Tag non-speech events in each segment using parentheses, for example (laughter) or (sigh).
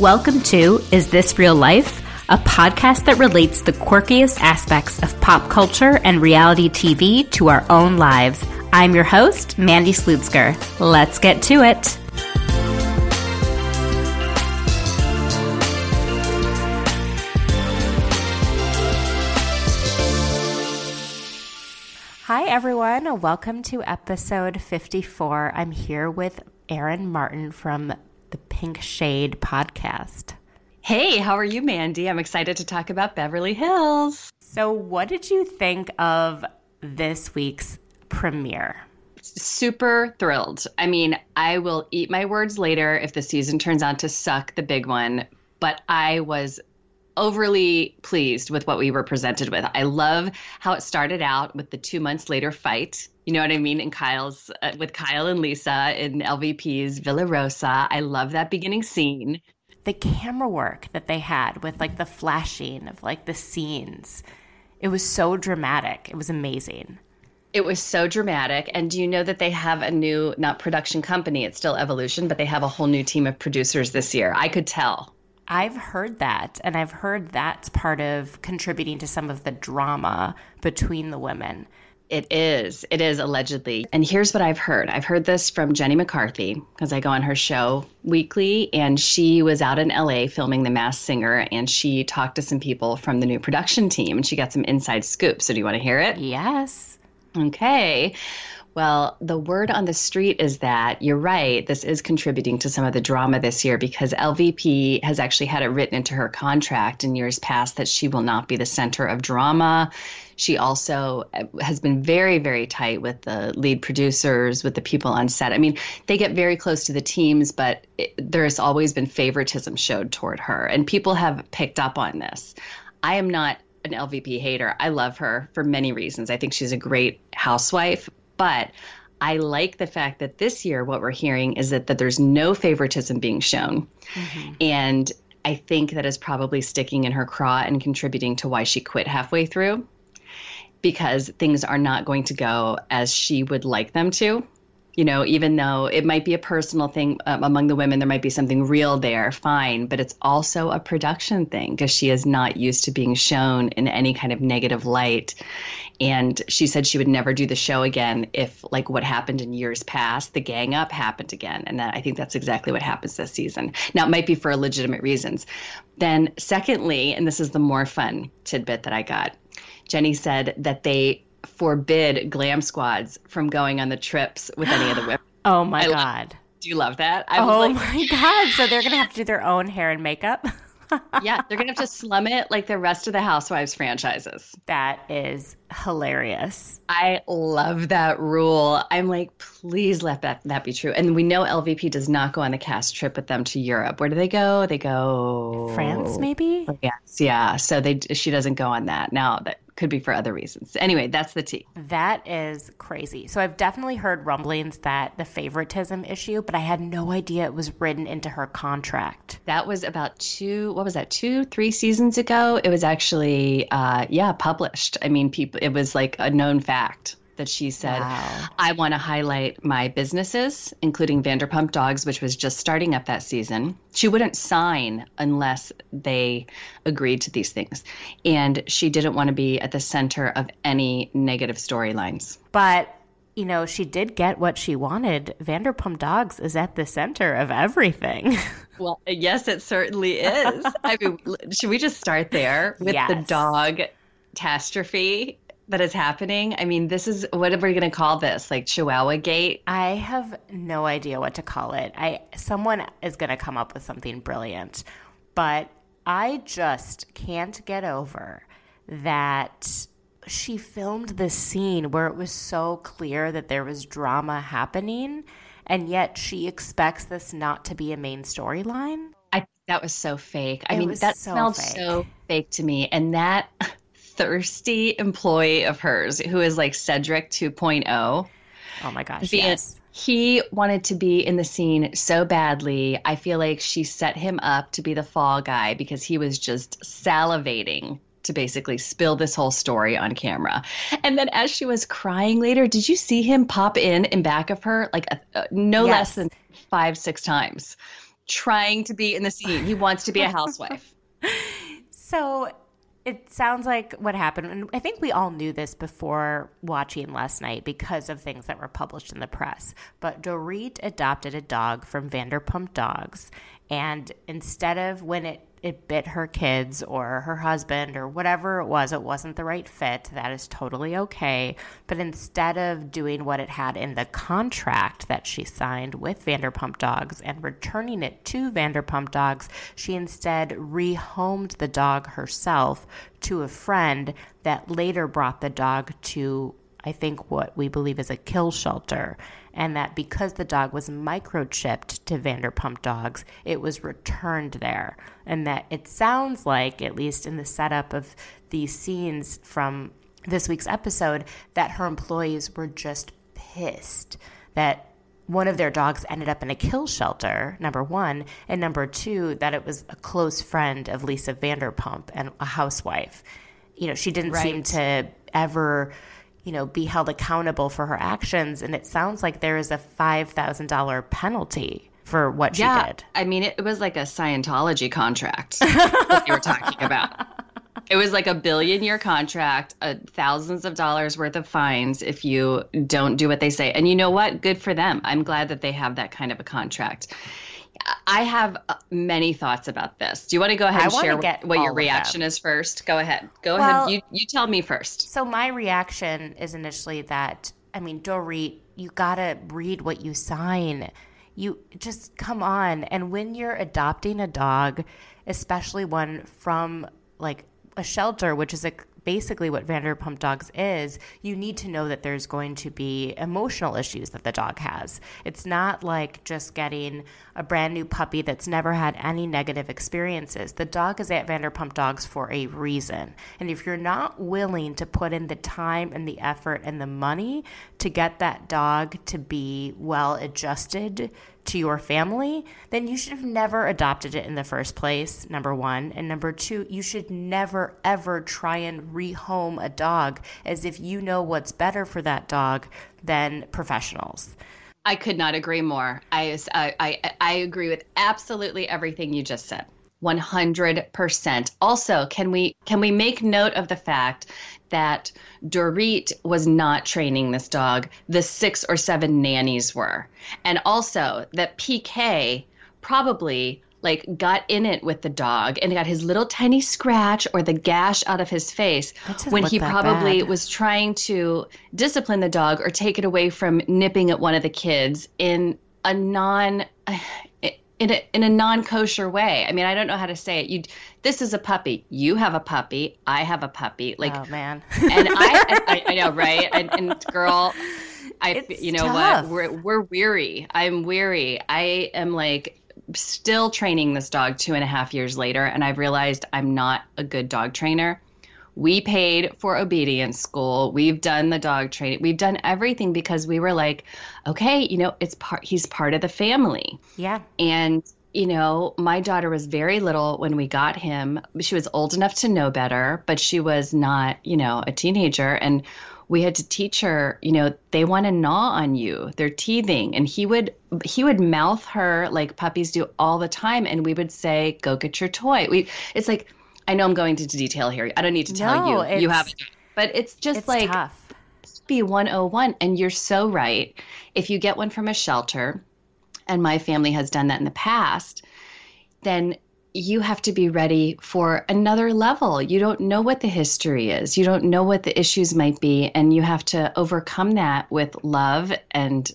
Welcome to Is This Real Life? A podcast that relates the quirkiest aspects of pop culture and reality TV to our own lives. I'm your host, Mandy Slutsker. Let's get to it. Hi, everyone. Welcome to episode 54. I'm here with Erin Martin from the Pink Shade podcast. Hey, how are you, Mandy? I'm excited to talk about Beverly Hills. So, what did you think of this week's premiere? Super thrilled. I mean, I will eat my words later if the season turns out to suck the big one, but I was overly pleased with what we were presented with. I love how it started out with the 2 months later fight. You know what I mean? In Kyle's uh, with Kyle and Lisa in LVP's Villa Rosa. I love that beginning scene. The camera work that they had with like the flashing of like the scenes. It was so dramatic. It was amazing. It was so dramatic. And do you know that they have a new, not production company, it's still Evolution, but they have a whole new team of producers this year? I could tell. I've heard that, and I've heard that's part of contributing to some of the drama between the women. It is. It is allegedly. And here's what I've heard I've heard this from Jenny McCarthy because I go on her show weekly, and she was out in LA filming The Masked Singer, and she talked to some people from the new production team, and she got some inside scoop. So, do you want to hear it? Yes. Okay. Well, the word on the street is that you're right. This is contributing to some of the drama this year because LVP has actually had it written into her contract in years past that she will not be the center of drama. She also uh, has been very, very tight with the lead producers, with the people on set. I mean, they get very close to the teams, but it, there's always been favoritism showed toward her, and people have picked up on this. I am not an LVP hater. I love her for many reasons. I think she's a great housewife, but I like the fact that this year what we're hearing is that, that there's no favoritism being shown. Mm-hmm. And I think that is probably sticking in her craw and contributing to why she quit halfway through because things are not going to go as she would like them to. You know, even though it might be a personal thing um, among the women, there might be something real there, fine, but it's also a production thing because she is not used to being shown in any kind of negative light. And she said she would never do the show again if like what happened in years past the gang up happened again and that, i think that's exactly what happens this season. Now it might be for legitimate reasons. Then secondly and this is the more fun tidbit that i got jenny said that they forbid glam squads from going on the trips with any of the women (gasps) oh my I god do you love that I oh like, my god so they're gonna have to do their own hair and makeup (laughs) yeah, they're gonna have to slum it like the rest of the Housewives franchises. That is hilarious. I love that rule. I'm like, please let that that be true. And we know LVP does not go on the cast trip with them to Europe. Where do they go? They go France, maybe. Yes, yeah. So they she doesn't go on that. Now that could be for other reasons. Anyway, that's the tea. That is crazy. So I've definitely heard rumblings that the favoritism issue, but I had no idea it was written into her contract. That was about two, what was that, two, three seasons ago? It was actually, uh, yeah, published. I mean, people, it was like a known fact that she said, wow. I want to highlight my businesses, including Vanderpump Dogs, which was just starting up that season. She wouldn't sign unless they agreed to these things. And she didn't want to be at the center of any negative storylines. But you know, she did get what she wanted. Vanderpump Dogs is at the center of everything. (laughs) Well, yes, it certainly is. I mean, should we just start there with yes. the dog catastrophe? That is happening? I mean, this is what are we going to call this? Like Chihuahua Gate? I have no idea what to call it. I someone is going to come up with something brilliant, but I just can't get over that she filmed this scene where it was so clear that there was drama happening, and yet she expects this not to be a main storyline. I that was so fake. I It mean, that so smelled fake. so fake to me. And that thirsty employee of hers, who is like Cedric 2.0, Oh my gosh, yes. he wanted to be in the scene so badly. I feel like she set him up to be the fall guy because he was just salivating to basically spill this whole story on camera. And then as she was crying later, did you see him pop in in back of her like a, uh, no Yes. less than 5 6 times trying to be in the scene. He wants to be a (laughs) housewife. So it sounds like what happened, and I think we all knew this before watching last night because of things that were published in the press. But Dorit adopted a dog from Vanderpump Dogs, and instead of when it it bit her kids or her husband or whatever it was, it wasn't the right fit. That is totally okay. But instead of doing what it had in the contract that she signed with Vanderpump Dogs and returning it to Vanderpump Dogs, she instead rehomed the dog herself to a friend that later brought the dog to, I think, what we believe is a kill shelter. And that because the dog was microchipped to Vanderpump Dogs, it was returned there. And that it sounds like, at least in the setup of these scenes from this week's episode, that her employees were just pissed that one of their dogs ended up in a kill shelter, number one, and number two, that it was a close friend of Lisa Vanderpump and a housewife. You know, she didn't seem to ever, you know, be held accountable for her actions. And it sounds like there is a $5,000 penalty for what she Yeah. did. I mean, it, was like a Scientology contract (laughs) what you were talking about. It was like a billion year contract, uh, thousands of dollars worth of fines if you don't do what they say. And you know what? Good for them. I'm glad that they have that kind of a contract. I have uh, many thoughts about this. Do you want to go ahead and share what your reaction is first? Go ahead. Go Well- ahead. You you tell me first. So my reaction is initially that I mean, Dorit, you gotta read what you sign. You just come on. And when you're adopting a dog, especially one from like a shelter, which is a, basically what Vanderpump Dogs is, you need to know that there's going to be emotional issues that the dog has. It's not like just getting a brand new puppy that's never had any negative experiences. The dog is at Vanderpump Dogs for a reason. And if you're not willing to put in the time and the effort and the money to get that dog to be well adjusted to your family, then you should have never adopted it in the first place, number one. And number two, you should never, ever try and rehome a dog as if you know what's better for that dog than professionals. I could not agree more. I, I, I, agree with absolutely everything you just said. 100%. Also, can we can we make note of the fact that Dorit was not training this dog. The 6 or 7 nannies were. And also that PK probably like got in it with the dog and got his little tiny scratch or the gash out of his face when he probably bad. was trying to discipline the dog or take it away from nipping at one of the kids in a non in a in a non-kosher way. I mean, I don't know how to say it. You this is a puppy. You have a puppy. I have a puppy. Like oh man. and I, (laughs) I I know, right? And, and girl, I It's you know tough. what? We're we're weary. I'm weary. I am like still training this dog two and a half years later, and I've realized I'm not a good dog trainer. We paid for obedience school. We've done the dog training. We've done everything because we were like, okay, you know, it's part. He's part of the family. yeah. And, you know, my daughter was very little when we got him. She was old enough to know better, but she was not, you know, a teenager. And we had to teach her, you know, they want to gnaw on you. They're teething. And he would he would mouth her like puppies do all the time. And we would say, go get your toy. We it's like I know I'm going into detail here. I don't need to tell No, you. You have. But it's just It's like tough. be 101 and you're so right if you get one from a shelter and my family has done that in the past then you have to be ready for another level you don't know what the history is you don't know what the issues might be and you have to overcome that with love and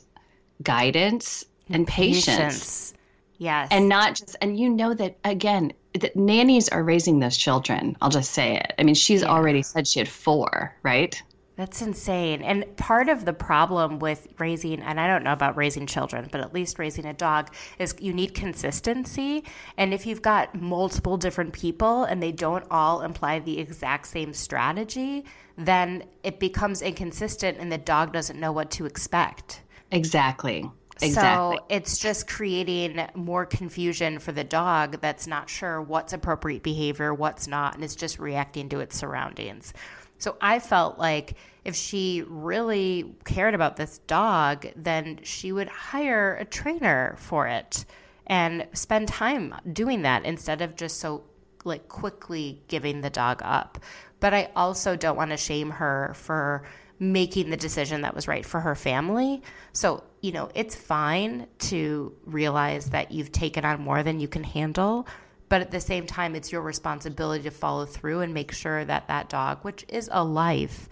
guidance and patience, Yes. And not just, and you know that again, that nannies are raising those children. I'll just say it. I mean, she's Yeah. already said she had four, right? That's insane. And part of the problem with raising, and I don't know about raising children, but at least raising a dog, is you need consistency. And if you've got multiple different people and they don't all imply the exact same strategy, then it becomes inconsistent and the dog doesn't know what to expect. Exactly. Exactly. So it's just creating more confusion for the dog that's not sure what's appropriate behavior, what's not, and it's just reacting to its surroundings. So I felt like if she really cared about this dog, then she would hire a trainer for it and spend time doing that instead of just so like quickly giving the dog up. But I also don't want to shame her for making the decision that was right for her family. So, you know, it's fine to realize that you've taken on more than you can handle, but at the same time it's your responsibility to follow through and make sure that that dog, which is a life,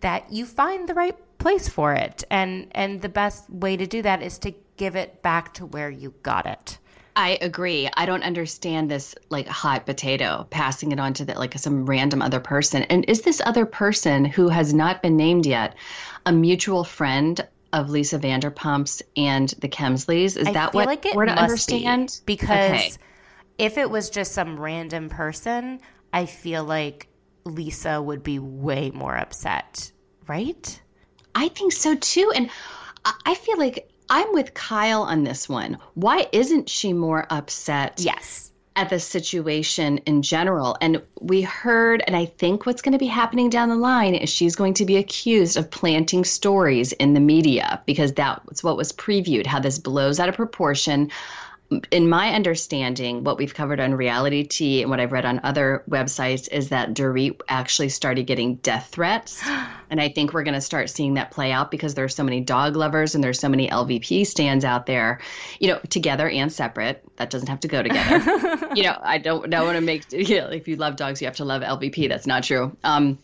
that you find the right place for it. And and the best way to do that is to give it back to where you got it. I agree. I don't understand this like hot potato passing it on to the, like some random other person. And is this other person who has not been named yet a mutual friend of Lisa Vanderpump's and the Kemsleys? Is I that what like we're to understand? be, because Okay. if it was just some random person, I feel like Lisa would be way more upset, right? I think so too. And I feel like I'm with Kyle on this one. Why isn't she more upset? Yes. At the situation in general. And we heard, and I think what's going to be happening down the line is she's going to be accused of planting stories in the media because that's what was previewed, how this blows out of proportion. In my understanding, what we've covered on Reality Tea and what I've read on other websites is that Dorit actually started getting death threats. (gasps) And I think we're going to start seeing that play out because there's so many dog lovers and there's so many LVP stands out there, you know, together and separate. That doesn't have to go together. (laughs) you know, I don't don't want to make (laughs) you know, if you love dogs, you have to love LVP. That's not true. Um,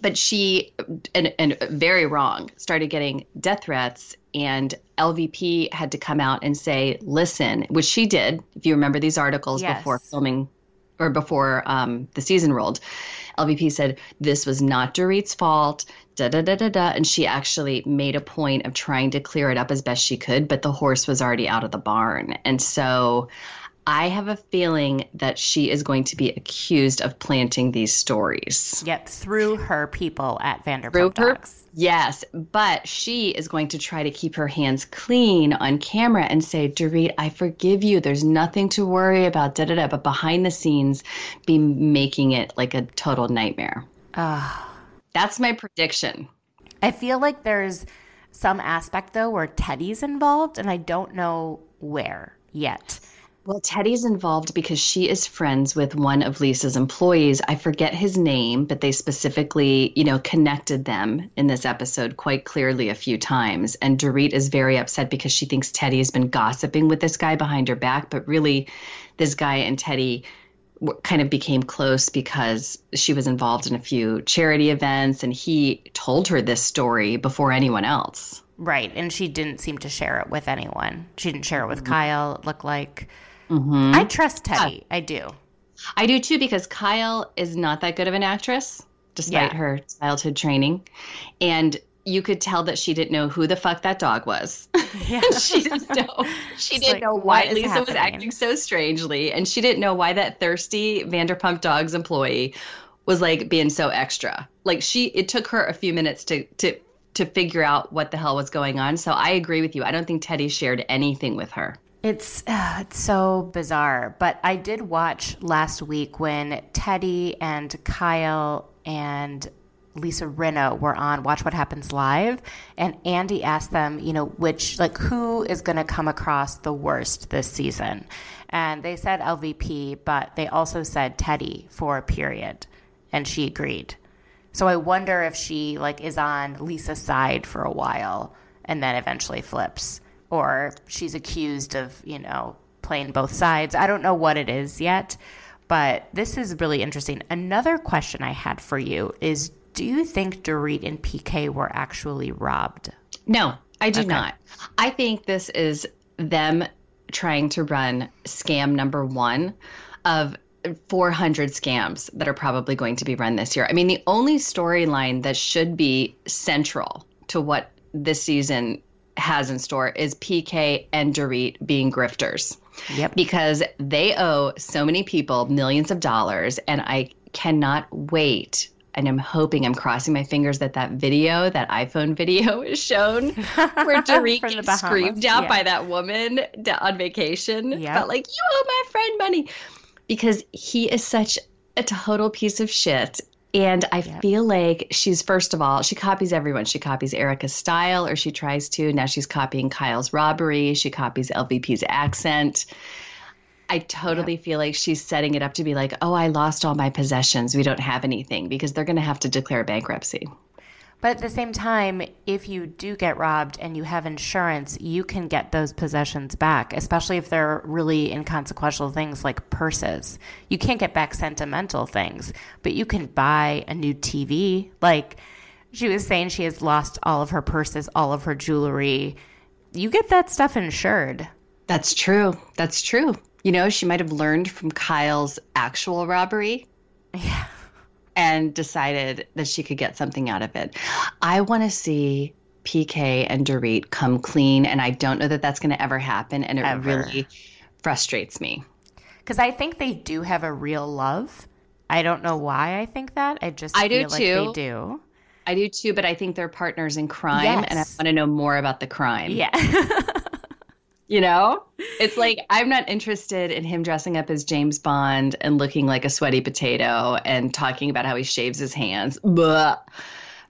but she and, and very wrong started getting death threats and lvp had to come out and say listen which she did if you remember these articles Yes. before filming or before um, the season rolled lvp said this was not dorit's fault da da da da da and she actually made a point of trying to clear it up as best she could but the horse was already out of the barn and so I have a feeling that she is going to be accused of planting these stories. Yep, through her people at Vanderpump Through her-. Yes, but she is going to try to keep her hands clean on camera and say, Dorit, I forgive you. There's nothing to worry about, da da da. But behind the scenes, be making it like a total nightmare. That's my prediction. I feel like there's some aspect though where Teddy's involved, and I don't know where yet. Well, Teddy's involved because she is friends with one of Lisa's employees. I forget his name, but they specifically, you know, connected them in this episode quite clearly a few times. And Dorit is very upset because she thinks Teddy has been gossiping with this guy behind her back, but really, this guy and Teddy kind of became close because she was involved in a few charity events and he told her this story before anyone else. Right, and she didn't seem to share it with anyone. She didn't share it with mm-hmm. Kyle. It looked like Mm-hmm. I trust Teddy. I do. I do too because Kyle is not that good of an actress, despite Yeah. her childhood training. And you could tell that she didn't know who the fuck that dog was. (laughs) Yeah. she didn't know. (laughs) She She's didn't like, know why is Lisa was acting so strangely, and she didn't know why that thirsty Vanderpump Dogs employee was like being so extra. Like she, it took her a few minutes to to to figure out what the hell was going on. So I agree with you. I don't think Teddy shared anything with her. It's uh, it's so bizarre, but I did watch last week when Teddy and Kyle and Lisa Rinna were on Watch What Happens Live, and Andy asked them, you know, which like who is going to come across the worst this season, and they said LVP, but they also said Teddy for a period, and she agreed. So I wonder if she like is on Lisa's side for a while and then eventually flips or she's accused of, you know, playing both sides. I don't know what it is yet, but this is really interesting. Another question I had for you is do you think Dorit and PK were actually robbed? No, I do not. I think this is them trying to run scam number one of 400 scams that are probably going to be run this year. I mean, the only storyline that should be central to what this season has in store is PK and Dorit being grifters. Yep. Because they owe so many people millions of dollars, and I cannot wait. And I'm hoping, I'm crossing my fingers that that video, that iPhone video, (laughs) is shown where (laughs) Dorit gets screamed at yeah. by that woman on vacation. Yep. About like, you owe my friend money. Because he is such a total piece of shit. And I feel like she's, first of all, she copies everyone. She copies Erica's style, or she tries to. Now she's copying Kyle's robbery. She copies LVP's accent. I totally feel like she's setting it up to be like, oh, I lost all my possessions. We don't have anything because they're going to have to declare bankruptcy. But at the same time, if you do get robbed and you have insurance, you can get those possessions back, especially if they're really inconsequential things like purses. You can't get back sentimental things, but you can buy a new TV. Like she was saying, she has lost all of her purses, all of her jewelry. You get that stuff insured. That's true. That's true. You know, she might have learned from Kyle's actual robbery. (laughs) Yeah. And decided that she could get something out of it. I want to see PK and Dorit come clean, and I don't know that that's going to ever happen. And it Ever. really frustrates me. Because I think they do have a real love. I don't know why I think that. I just I do feel like too. they do. I do too, but I think they're partners in crime, and I want to know more about the crime. Yeah. (laughs) You know, it's like I'm not interested in him dressing up as James Bond and looking like a sweaty potato and talking about how he shaves his hands. Blah.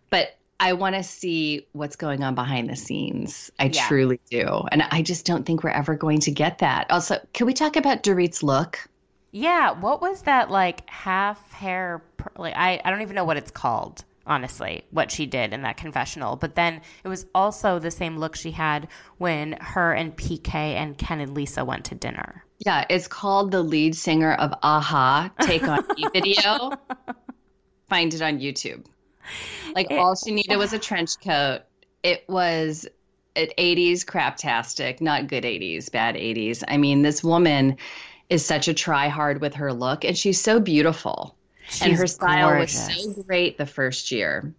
But I want to see what's going on behind the scenes. I Yeah. truly do. And I just don't think we're ever going to get that. Also, can we talk about Dorit's look? Yeah, what was that like half hair? per- Like I, I don't even know what it's called, honestly. What she did in that confessional, but then it was also the same look she had when her and PK and Ken and Lisa went to dinner. Yeah, it's called the lead singer of Aha Take on Me (laughs) video. Find it on YouTube. Like all she needed was a (sighs) trench coat. It was an 80s craptastic, not good 80s, bad 80s. I mean, this woman is such a try hard with her look and she's so beautiful. And her style was so great the first year.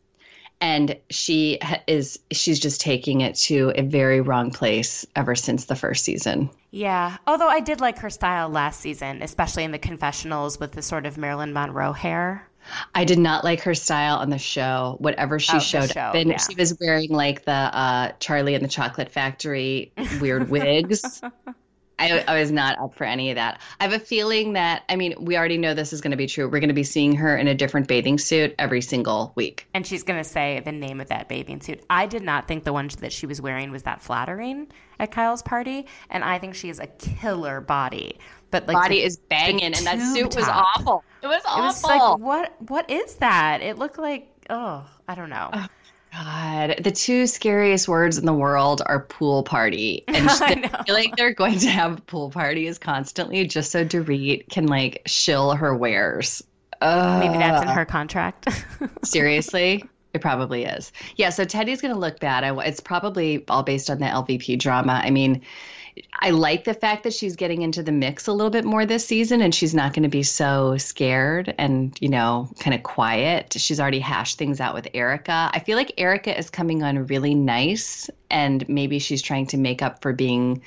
And she is she's just taking it to a very wrong place ever since the first season. Yeah, although I did like her style last season, especially in the confessionals with the sort of Marilyn Monroe hair. I did not like her style on the show. Whatever she Oh, showed show, up in, yeah. she was wearing like the uh, Charlie and the Chocolate Factory weird (laughs) wigs. I, I was not up for any of that. I have a feeling that, I mean, we already know this is going to be true. We're going to be seeing her in a different bathing suit every single week. And she's going to say the name of that bathing suit. I did not think the one that she was wearing was that flattering at Kyle's party. And I think she has a killer body. But like Body the- is banging, and that suit was awful. It was awful. It was like, what? What is that? It looked like, oh, I don't know. God, the two scariest words in the world are pool party. (laughs) And I feel like they're going to have pool parties constantly just so Dorit can like shill her wares. Maybe that's in her contract. (laughs) Seriously? It probably is. Yeah, so Teddy's going to look bad. I, it's probably all based on the LVP drama. I mean, I like the fact that she's getting into the mix a little bit more this season and she's not going to be so scared and, you know, kind of quiet. She's already hashed things out with Erica. I feel like Erica is coming on really nice and maybe she's trying to make up for being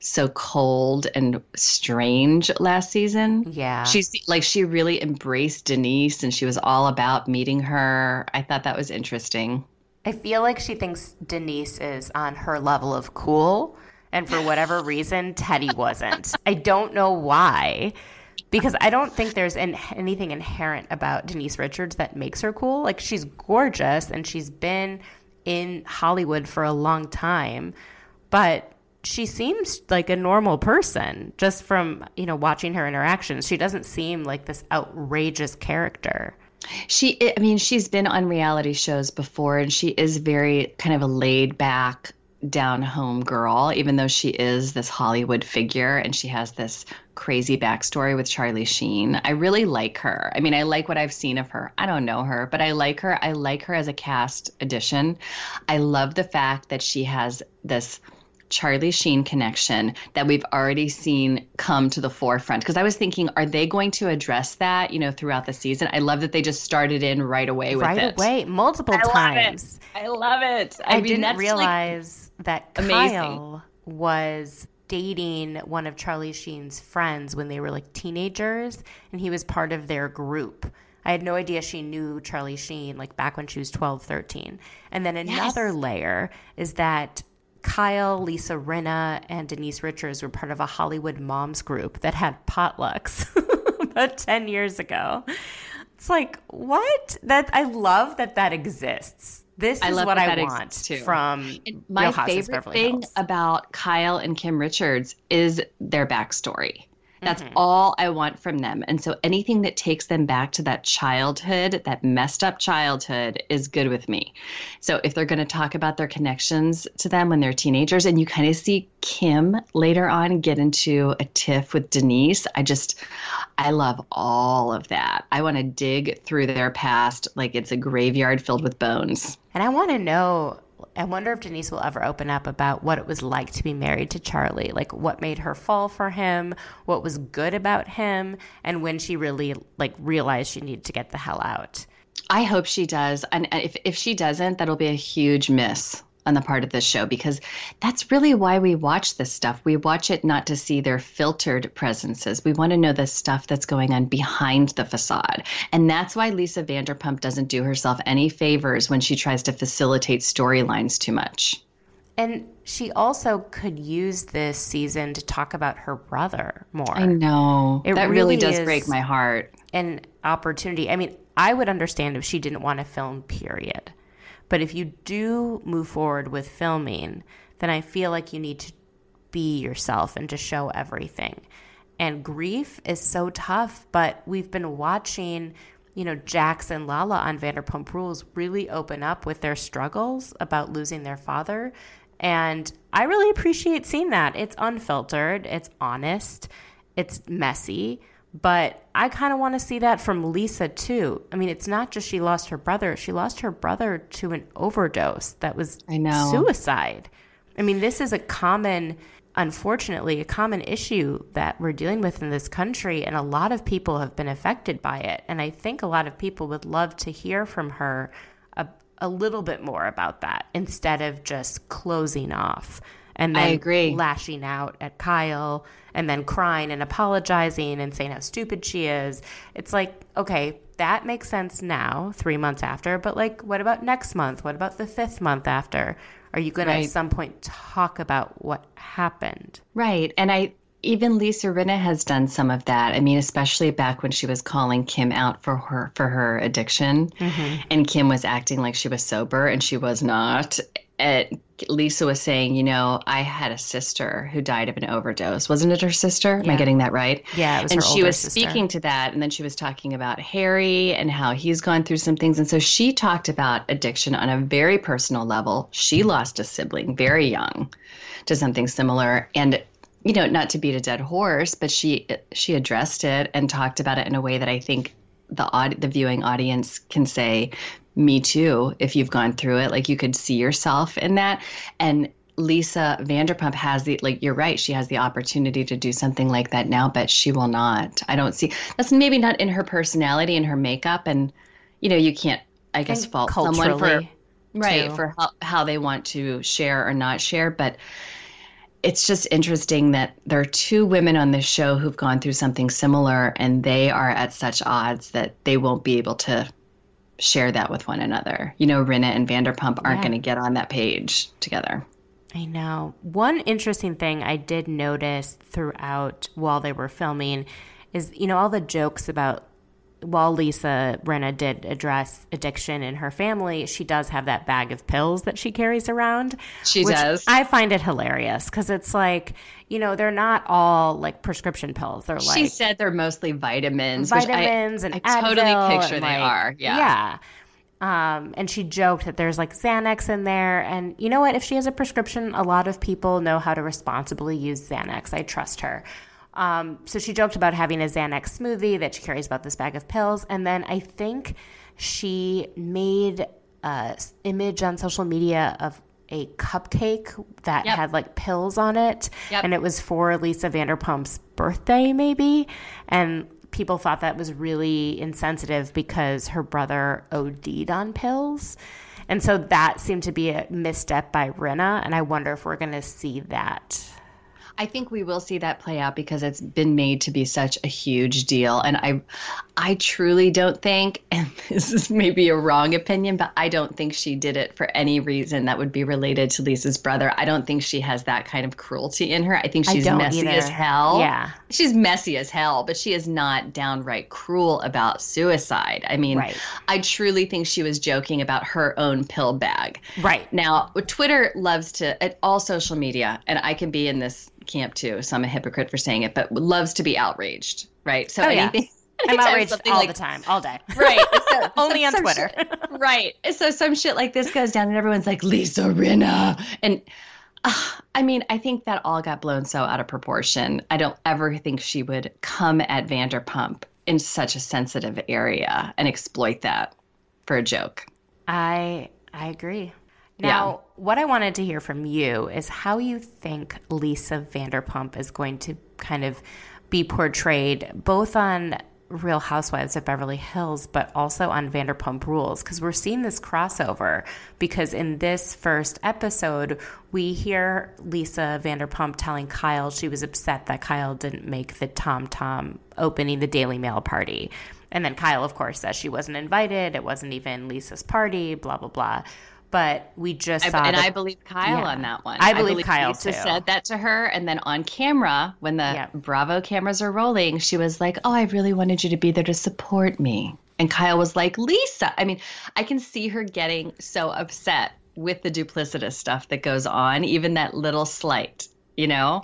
so cold and strange last season. yeah. She's like she really embraced Denise and she was all about meeting her. I thought that was interesting. I feel like she thinks Denise is on her level of cool. And for whatever reason, Teddy wasn't. I don't know why. Because I don't think there's an, anything inherent about Denise Richards that makes her cool. Like, she's gorgeous and she's been in Hollywood for a long time. But she seems like a normal person just from, you know, watching her interactions. She doesn't seem like this outrageous character. She I mean she's been on reality shows before and she is very kind of a laid back down home girl even though she is this Hollywood figure and she has this crazy backstory with Charlie Sheen. I really like her. I mean I like what I've seen of her. I don't know her, but I like her. I like her as a cast addition. I love the fact that she has this Charlie Sheen connection that we've already seen come to the forefront? Because I was thinking, are they going to address that, you know, throughout the season? I love that they just started in right away with right it. away, multiple I times. Love it. I love it. I, I, mean, didn't that's realize that amazing. Kyle was dating one of Charlie Sheen's friends when they were like teenagers, and he was part of their group. I had no idea she knew Charlie Sheen like back when she was 12, 13. And then another Yes. layer is that Kyle, Lisa Rinna, and Denise Richards were part of a Hollywood moms group that had potlucks (laughs) about 10 years ago. It's like, what? That I love that that exists. This I is love what I want exists, too. from My Real favorite Beverly thing Hills. about Kyle and Kim Richards is their backstory. That's Mm-hmm. all I want from them. And so anything that takes them back to that childhood, that messed up childhood, is good with me. So if they're going to talk about their connections to them when they're teenagers, and you kind of see Kim later on get into a tiff with Denise, I just, I love all of that. I want to dig through their past like it's a graveyard filled with bones. And I want to know, I wonder if Denise will ever open up about what it was like to be married to Charlie. Like what made her fall for him, what was good about him, and when she really like realized she needed to get the hell out. I hope she does. And if, if she doesn't, that'll be a huge miss on the part of this show because that's really why we watch this stuff. We watch it not to see their filtered presences. We want to know the stuff that's going on behind the facade. And that's why Lisa Vanderpump doesn't do herself any favors when she tries to facilitate storylines too much. And she also could use this season to talk about her brother more. I know. It that really, really does break my heart. an opportunity. I mean, I would understand if she didn't want to film, period. But if you do move forward with filming, then I feel like you need to be yourself and to show everything. And grief is so tough, but we've been watching, you know, Jax and Lala on Vanderpump Rules really open up with their struggles about losing their father. And I really appreciate seeing that. It's unfiltered, it's honest, it's messy, but I kind of want to see that from Lisa too. I mean, it's not just she lost her brother, she lost her brother to an overdose that was I know. suicide. I mean, this is a common, unfortunately, a common issue that we're dealing with in this country, and a lot of people have been affected by it. And I think a lot of people would love to hear from her a, a little bit more about that instead of just closing off and I then agree. lashing out at Kyle and then crying and apologizing and saying how stupid she is. It's like, okay, that makes sense now, three months after, but like, what about next month? What about the fifth month after? Are you going to at some point talk about what happened? Right. And I even Lisa Rinna has done some of that. I mean, especially back when she was calling Kim out for her for her addiction, mm-hmm. and Kim was acting like she was sober, and she was not. And Lisa was saying, you know, I had a sister who died of an overdose. Wasn't it her sister? Am I getting that right? Yeah, it was and she was sister. speaking to that, and then she was talking about Harry and how he's gone through some things, and so she talked about addiction on a very personal level. She mm-hmm. lost a sibling very young to something similar, and you know, not to beat a dead horse, but she she addressed it and talked about it in a way that I think the the viewing audience can say, "Me too." If you've gone through it, like you could see yourself in that, and. Lisa Vanderpump has the like you're right she has the opportunity to do something like that now but she will not. I don't see that's maybe not in her personality and her makeup and you know you can't I guess And fault someone for right too. for how, how they want to share or not share but it's just interesting that there are two women on this show who've gone through something similar and they are at such odds that they won't be able to share that with one another. You know, Rinna and Vanderpump aren't Yeah. going to get on that page together. I know. One interesting thing I did notice throughout while they were filming is, you know, all the jokes about while Lisa Rinna did address addiction in her family, she does have that bag of pills that she carries around. She which does. I find it hilarious because it's like, you know, they're not all like prescription pills. They're like she said they're mostly vitamins. which I- vitamins and I totally Advil picture and, they like- are. Yeah. Yeah. Um, and she joked that there's like Xanax in there. And you know what? If she has a prescription, a lot of people know how to responsibly use Xanax. I trust her. Um, so she joked about having a Xanax smoothie that she carries about this bag of pills. And then I think she made a s- image on social media of a cupcake that Yep. had like pills on it. Yep. And it was for Lisa Vanderpump's birthday, maybe. And people thought that was really insensitive because her brother OD'd on pills. And so that seemed to be a misstep by Rinna. And I wonder if we're going to see that. I think we will see that play out because it's been made to be such a huge deal. And I I truly don't think, (laughs) and this is maybe a wrong opinion, but I don't think she did it for any reason that would be related to Lisa's brother. I don't think she has that kind of cruelty in her. I think she's don't messy either. as hell. Yeah. She's messy as hell, but she is not downright cruel about suicide. I mean, Right. I truly think she was joking about her own pill bag. Right. Now, Twitter loves to, at all social media, and I can be in this camp too, so I'm a hypocrite for saying it, but loves to be outraged, right? So Oh, yeah. (laughs) I'm outraged all like- the time, all day. (laughs) Right. (laughs) So, Only on Twitter. shit- right. So some shit like this goes down, and everyone's like, Lisa Rinna. And uh, I mean, I think that all got blown so out of proportion. I don't ever think she would come at Vanderpump in such a sensitive area and exploit that for a joke. I I agree. Now, what I wanted to hear from you is how you think Lisa Vanderpump is going to kind of be portrayed both on Real Housewives of Beverly Hills, but also on Vanderpump Rules, because we're seeing this crossover. Because in this first episode, we hear Lisa Vanderpump telling Kyle she was upset that Kyle didn't make the Tom Tom opening the Daily Mail party. And then Kyle, of course, says she wasn't invited. It wasn't even Lisa's party, blah, blah, blah. But we just I, saw. and the- I believe Kyle Yeah. on that one. I believe Kyle, Lisa too. said that to her, and then on camera, when the. Bravo cameras are rolling, she was like, "Oh, I really wanted you to be there to support me." And Kyle was like, "Lisa." I mean, I can see her getting so upset with the duplicitous stuff that goes on, even that little slight, you know.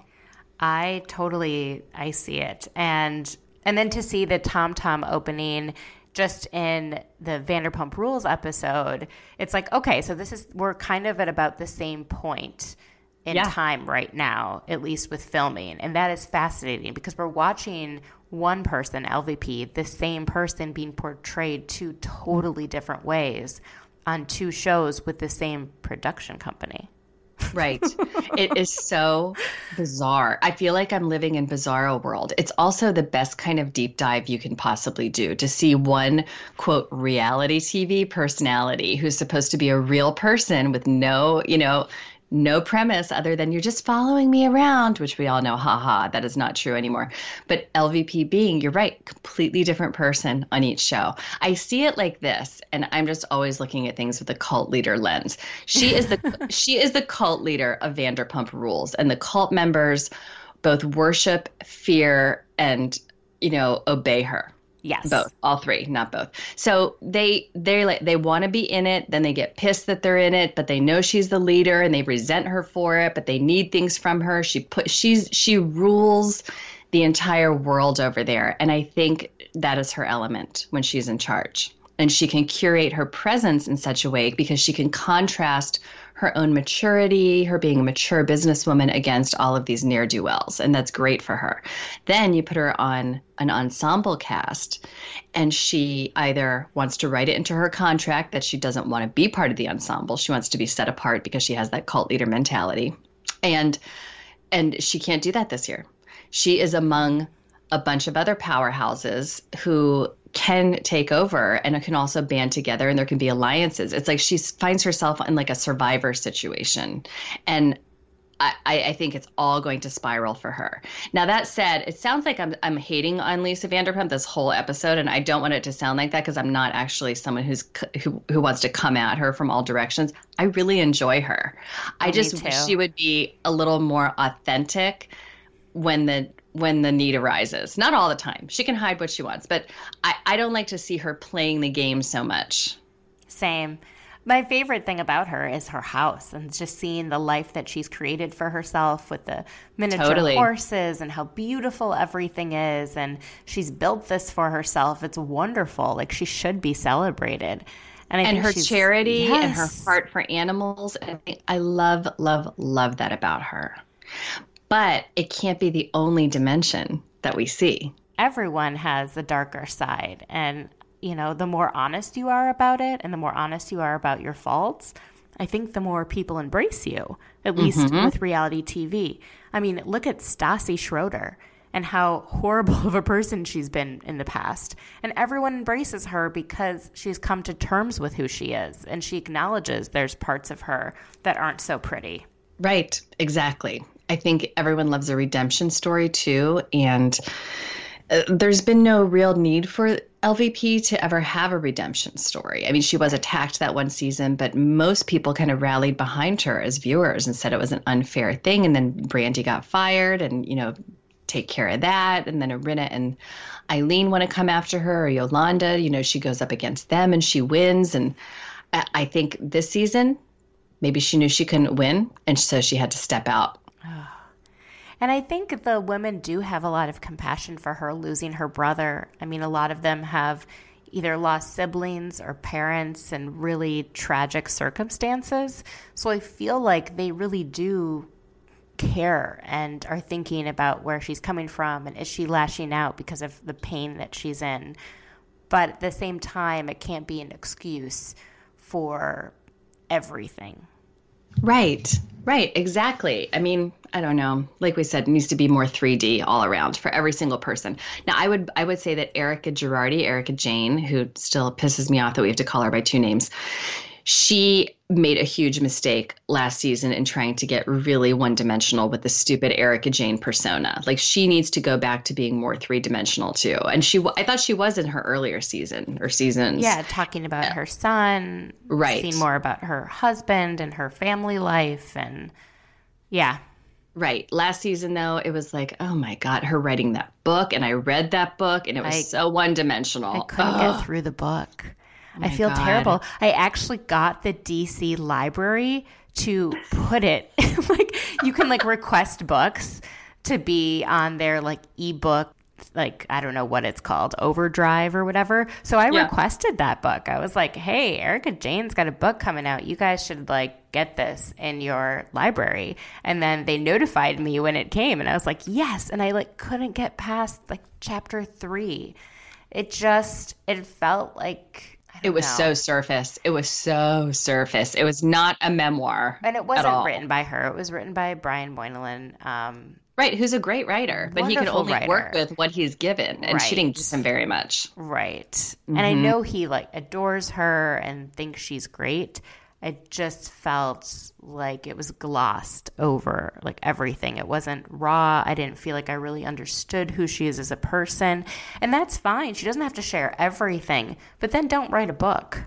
I totally I see it. And and then to see the Tom Tom opening just in the Vanderpump Rules episode, it's like, okay, so this is we're kind of at about the same point in Yeah. time right now, at least with filming. And that is fascinating because we're watching one person, LVP, the same person being portrayed two totally different ways on two shows with the same production company. Right. it is so bizarre. I feel like I'm living in bizarro world. It's also the best kind of deep dive you can possibly do to see one quote reality TV personality who's supposed to be a real person with no, you know, no premise other than you're just following me around, which we all know, haha, that is not true anymore. But LVP being, you're right, completely different person on each show. I see it like this, and I'm just always looking at things with a cult leader lens. She is the (laughs) she is the cult leader of Vanderpump Rules, and the cult members both worship, fear, and you know obey her Yes. both. All three not both. So they they like they want to be in it then they get pissed that they're in it but they know she's the leader and they resent her for it but they need things from her. She put she's she rules the entire world over there and i think that is her element when she's in charge. And she can curate her presence in such a way because she can contrast her own maturity, her being a mature businesswoman against all of these ne'er do wells. And that's great for her. Then you put her on an ensemble cast, and she either wants to write it into her contract that she doesn't want to be part of the ensemble. She wants to be set apart because she has that cult leader mentality. And and she can't do that this year. She is among a bunch of other powerhouses who can take over and it can also band together and there can be alliances. It's like she finds herself in like a survivor situation. And I, I think it's all going to spiral for her. Now that said, it sounds like I'm I'm hating on Lisa Vanderpump this whole episode, and I don't want it to sound like that because I'm not actually someone who's who who wants to come at her from all directions. I really enjoy her. I oh, just too. wish she would be a little more authentic when the when the need arises. Not all the time. She can hide what she wants, but I, I don't like to see her playing the game so much. Same. My favorite thing about her is her house and just seeing the life that she's created for herself with the miniature Totally. horses and how beautiful everything is. And she's built this for herself. It's wonderful. Like she should be celebrated. And, I and think her charity and her heart for animals. I, I love, love, love that about her. But it can't be the only dimension that we see. everyone has a darker side and you know the more honest you are about it and the more honest you are about your faults I think the more people embrace you, at least mm-hmm. with reality TV. I mean, look at Stassi Schroeder and how horrible (laughs) of a person she's been in the past. And everyone embraces her because she's come to terms with who she is and she acknowledges there's parts of her that aren't so pretty. Right, exactly. I think everyone loves a redemption story too. And uh, there's been no real need for LVP to ever have a redemption story. I mean, she was attacked that one season, but most people kind of rallied behind her as viewers and said it was an unfair thing. And then Brandi got fired, and you know, take care of that. And then Rinna and Eileen want to come after her, or Yolanda. You know, she goes up against them and she wins. And I think this season, maybe she knew she couldn't win, and so she had to step out. And I think the women do have a lot of compassion for her losing her brother. I mean, a lot of them have either lost siblings or parents in really tragic circumstances. So I feel like they really do care and are thinking about where she's coming from and is she lashing out because of the pain that she's in. But at the same time, it can't be an excuse for everything. Right, right, exactly. I mean, I don't know. Like we said, it needs to be more 3D all around for every single person. Now, I would I would say that Erika Girardi, Erika Jayne, who still pisses me off that we have to call her by two names, she made a huge mistake last season in trying to get really one dimensional with the stupid Erika Jayne persona. Like she needs to go back to being more three dimensional too. And she, I thought she was in her earlier season or seasons. Yeah, talking about yeah. her son, right? Seeing more about her husband and her family life, and yeah. Right. Last season, though, it was like, oh my God, her writing that book. And I read that book and it was I, so one dimensional. I couldn't Ugh. get through the book. Oh I feel God. terrible. I actually got the DC library to put it (laughs) like you can like request books to be on their like ebook like I don't know what it's called, Overdrive or whatever. So I yeah. requested that book. I was like, "Hey, Erika Jayne's got a book coming out. You guys should like get this in your library." And then they notified me when it came, and I was like, "Yes!" And I like couldn't get past like chapter three. It just it felt like it was know. so surface. It was so surface. It was not a memoir. And it wasn't written by her. It was written by Brian Moylan. Um, right, who's a great writer, but he can only writer. work with what he's given. And right. she didn't give him very much. Right. Mm-hmm. And I mm-hmm. know he like adores her and thinks she's great. I just felt like it was glossed over, like everything. It wasn't raw. I didn't feel like I really understood who she is as a person. And that's fine. She doesn't have to share everything, but then don't write a book.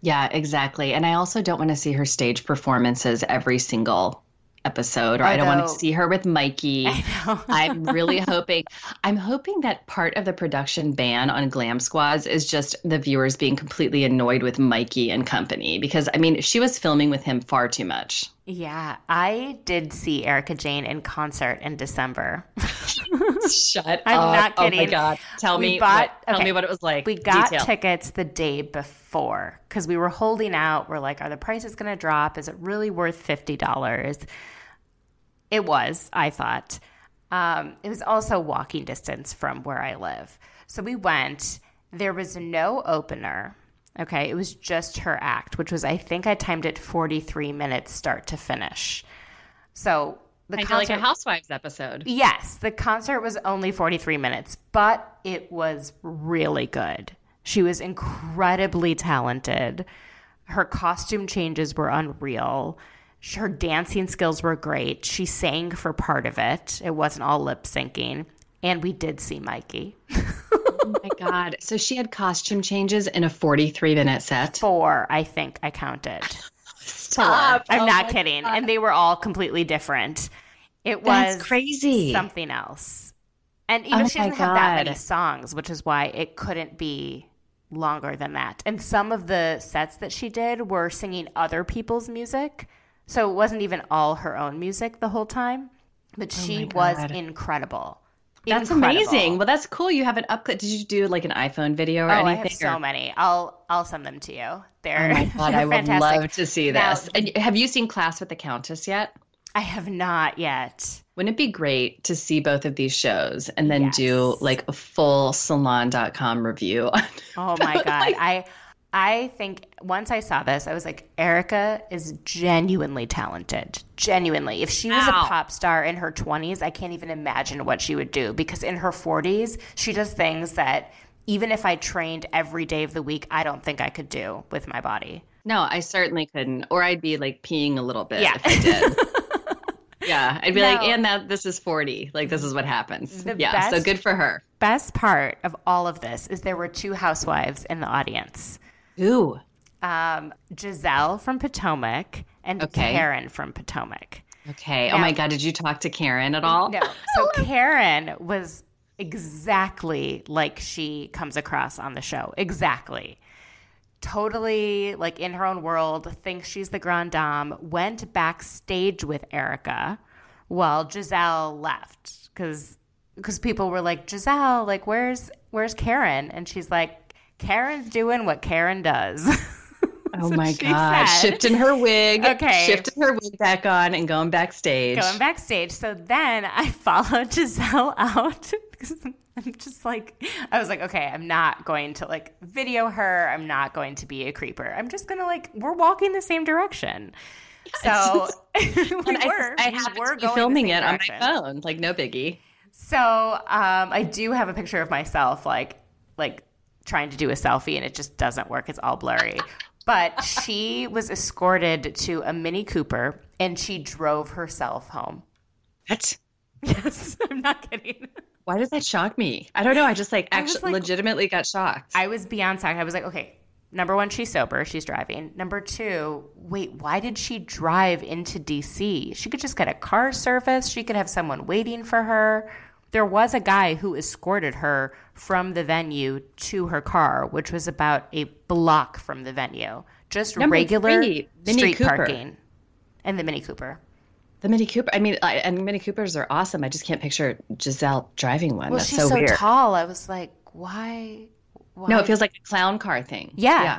Yeah, exactly. And I also don't want to see her stage performances every single episode or I, I don't want to see her with Mikey. (laughs) I'm really (laughs) hoping I'm hoping that part of the production ban on glam squads is just the viewers being completely annoyed with Mikey and company because I mean she was filming with him far too much. Yeah, I did see Erika Jayne in concert in December. (laughs) Shut I'm up. not kidding. Oh my god. Tell we me bought, what, tell okay. me what it was like. We got Detail. tickets the day before cuz we were holding out. We're like are the prices going to drop? Is it really worth $50? It was, I thought. Um, it was also walking distance from where I live. So we went. There was no opener. Okay. It was just her act, which was, I think I timed it 43 minutes start to finish. So the concert, like a Housewives episode. Yes. The concert was only 43 minutes, but it was really good. She was incredibly talented. Her costume changes were unreal her dancing skills were great. She sang for part of it. It wasn't all lip syncing. And we did see Mikey. (laughs) oh my God. So she had costume changes in a 43 minute set? Four, I think I counted. (laughs) Stop. i I'm oh not kidding. God. And they were all completely different. It was That's crazy. Something else. And even oh she doesn't have that many songs, which is why it couldn't be longer than that. And some of the sets that she did were singing other people's music. So it wasn't even all her own music the whole time, but oh she was incredible. That's incredible. amazing. Well, that's cool. You have an upclick. Did you do like an iPhone video or anything? oh, anything? I have so many. I'll I'll send them to you. They're oh my (laughs) god, I would love to see this. Now, and have you seen Class with the Countess yet? I have not yet. Wouldn't it be great to see both of these shows and then yes. do like a full salon.com review? oh (laughs) my (laughs) god. like, I I think once I saw this, I was like, Erika is genuinely talented. Genuinely. If she was Ow. a pop star in her 20s, I can't even imagine what she would do because in her 40s, she does things that even if I trained every day of the week, I don't think I could do with my body. No, I certainly couldn't. Or I'd be like peeing a little bit Yeah. if I did. (laughs) yeah. I'd be like, and that this is 40. Like this is what happens. The yeah. So good for her. Best part of all of this is there were two housewives in the audience. Ooh. Um, Gizelle from Potomac and Okay. Karen from Potomac. Okay. Now- oh my God. Did you talk to Karen at all? No. So (laughs) Karen was exactly like she comes across on the show. Exactly. Totally like in her own world, thinks she's the grand dame, went backstage with Erika while Gizelle left because because people were like, Gizelle, like where's where's Karen? And she's like, Karen's doing what Karen does. (laughs) Oh my God. said- Shifting her wig. Okay. Shifting her wig back on and going backstage. going backstage. So then I (laughs) followed Gizelle out because (laughs) I'm just like, I was like, okay, I'm not going to like video her. I'm not going to be a creeper. I'm just gonna like, we're walking the same direction. So we I, were, I we happened were to going filming it on my phone. Like no biggie. So um, I do have a picture of myself, like like trying to do a selfie, and it just doesn't work. It's all blurry. But she was escorted to a Mini Cooper, and she drove herself home. What? Yes, (laughs) I'm not kidding. Why does that shock me? I don't know. I just like actually like- legitimately got shocked. I was beyond shocked. I was like, okay, number one, she's sober. She's driving. Number two, wait, why did she drive into DC? She could just get a car service. She could have someone waiting for her. There was a guy who escorted her from the venue to her car, which was about a block from the venue. Just Number regular three, Mini street Cooper. parking. And the Mini Cooper. the Mini Cooper. I mean, I, and Mini Coopers are awesome. I just can't picture Gizelle driving one. Well, That's she's so, so, weird. tall. I was like, why? why? No, it feels like a clown car thing. Yeah. Yeah.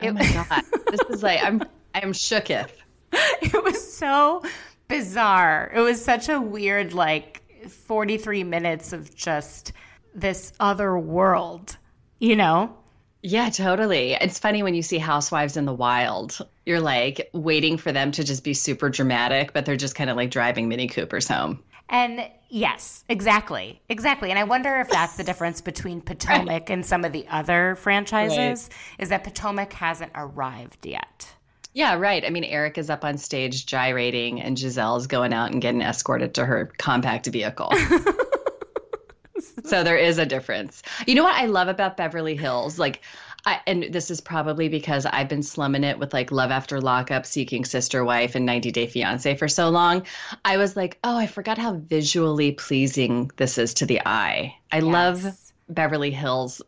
Oh It- my (laughs) god. this is like I'm I'm shooketh. it was so bizarre. It was such a weird, like, 43 minutes of just this other world, you know? Yeah, totally. It's funny when you see housewives in the wild. You're like waiting for them to just be super dramatic, but they're just kind of like driving Mini Coopers home. And yes, exactly. Exactly. And I wonder if that's the difference (laughs) between Potomac and some of the other franchises is that Potomac hasn't arrived yet. Yeah, right. I mean, Eric is up on stage gyrating, and Gizelle is going out and getting escorted to her compact vehicle. (laughs) so there is a difference. You know what I love about Beverly Hills? Like, I, and this is probably because I've been slumming it with like Love After Lockup, Seeking Sister Wife, and 90 Day Fiance for so long. I was like, oh, I forgot how visually pleasing this is to the eye. I love Beverly Hills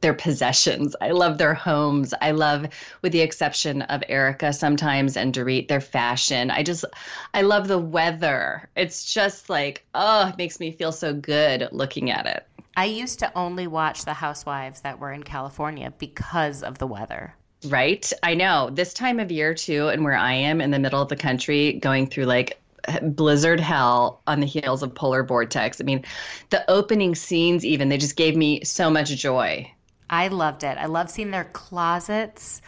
their possessions. I love their homes. I love, with the exception of Erika sometimes and Dorit, their fashion. I just, I love the weather. It's just like, oh, it makes me feel so good looking at it. I used to only watch the housewives that were in California because of the weather. Right? I know. This time of year, too, and where I am in the middle of the country, going through like blizzard hell on the heels of polar vortex. I mean, the opening scenes, even, they just gave me so much joy. I loved it. I love seeing their closets.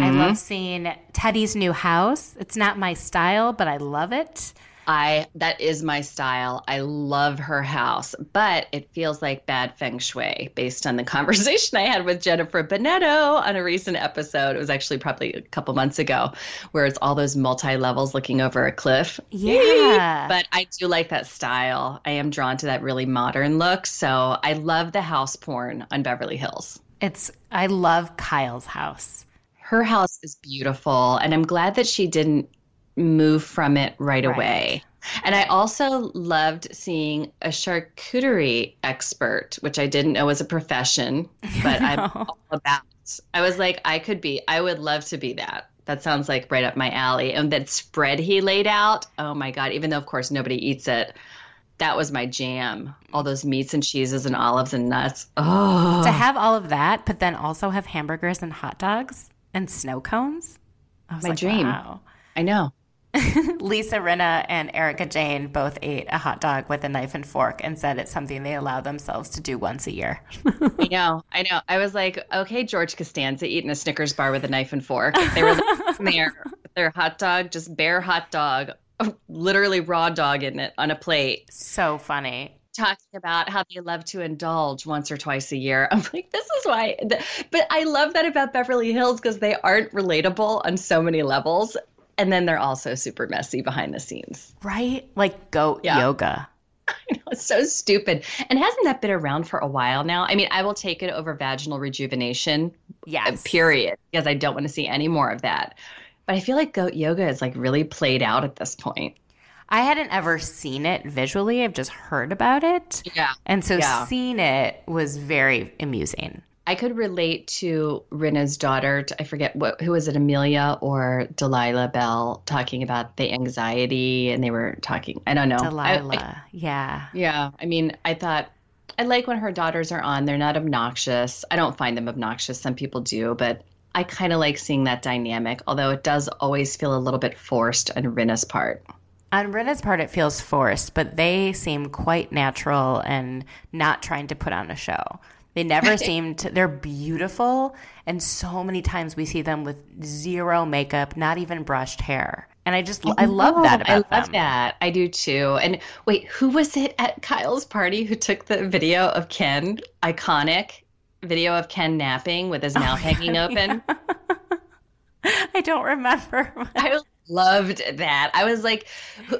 I Mm-hmm. love seeing Teddi's new house. It's not my style, but I love it. I that is my style. I love her house, but it feels like bad feng shui based on the (laughs) conversation I had with Jennifer Bonetto on a recent episode. It was actually probably a couple months ago, where it's all those multi levels looking over a cliff. Yeah. (laughs) But I do like that style. I am drawn to that really modern look. So I love the house porn on Beverly Hills. It's I love Kyle's house. Her house is beautiful, and I'm glad that she didn't move from it right, Right. away. And I also loved seeing a charcuterie expert, which I didn't know was a profession, but I'm (laughs) all about. I was like, I could be, I would love to be that. That sounds like right up my alley. And that spread he laid out, oh my God, even though, of course, nobody eats it, that was my jam. All those meats and cheeses and olives and nuts. Oh, To have all of that, but then also have hamburgers and hot dogs and snow cones. I was My like, dream. Wow. I know. (laughs) Lisa Rinna and Erika Jayne both ate a hot dog with a knife and fork and said it's something they allow themselves to do once a year. (laughs) I know, I know. I was like, okay, George Costanza eating a Snickers bar with a knife and fork. They were there (laughs) their hot dog, just bare hot dog, literally raw dog in it on a plate. So funny talking about how they love to indulge once or twice a year. I'm like, this is why. But I love that about Beverly Hills because they aren't relatable on so many levels. And then they're also super messy behind the scenes. Right? Like goat yeah. yoga. (laughs) I know, it's so stupid. And hasn't that been around for a while now? I mean, I will take it over vaginal rejuvenation. Uh, yes. Period. Because I don't want to see any more of that. But I feel like goat yoga is like really played out at this point. I hadn't ever seen it visually. I've just heard about it. Yeah. And so yeah. seeing it was very amusing. I could relate to Rinna's daughter. To, I forget what who was it, Amelia or Delilah Belle, talking about the anxiety, and they were talking. I don't know. Delilah, I, I, yeah, yeah. I mean, I thought I like when her daughters are on. They're not obnoxious. I don't find them obnoxious. Some people do, but I kind of like seeing that dynamic. Although it does always feel a little bit forced on Rinna's part. On Rinna's part, it feels forced, but they seem quite natural and not trying to put on a show. They never (laughs) seem to, they're beautiful. And so many times we see them with zero makeup, not even brushed hair. And I just, I, I love that about I love them. that. I do too. And wait, who was it at Kyle's party who took the video of Ken? Iconic video of Ken napping with his mouth (laughs) oh hanging God, open. (laughs) I don't remember. I loved that. I was like,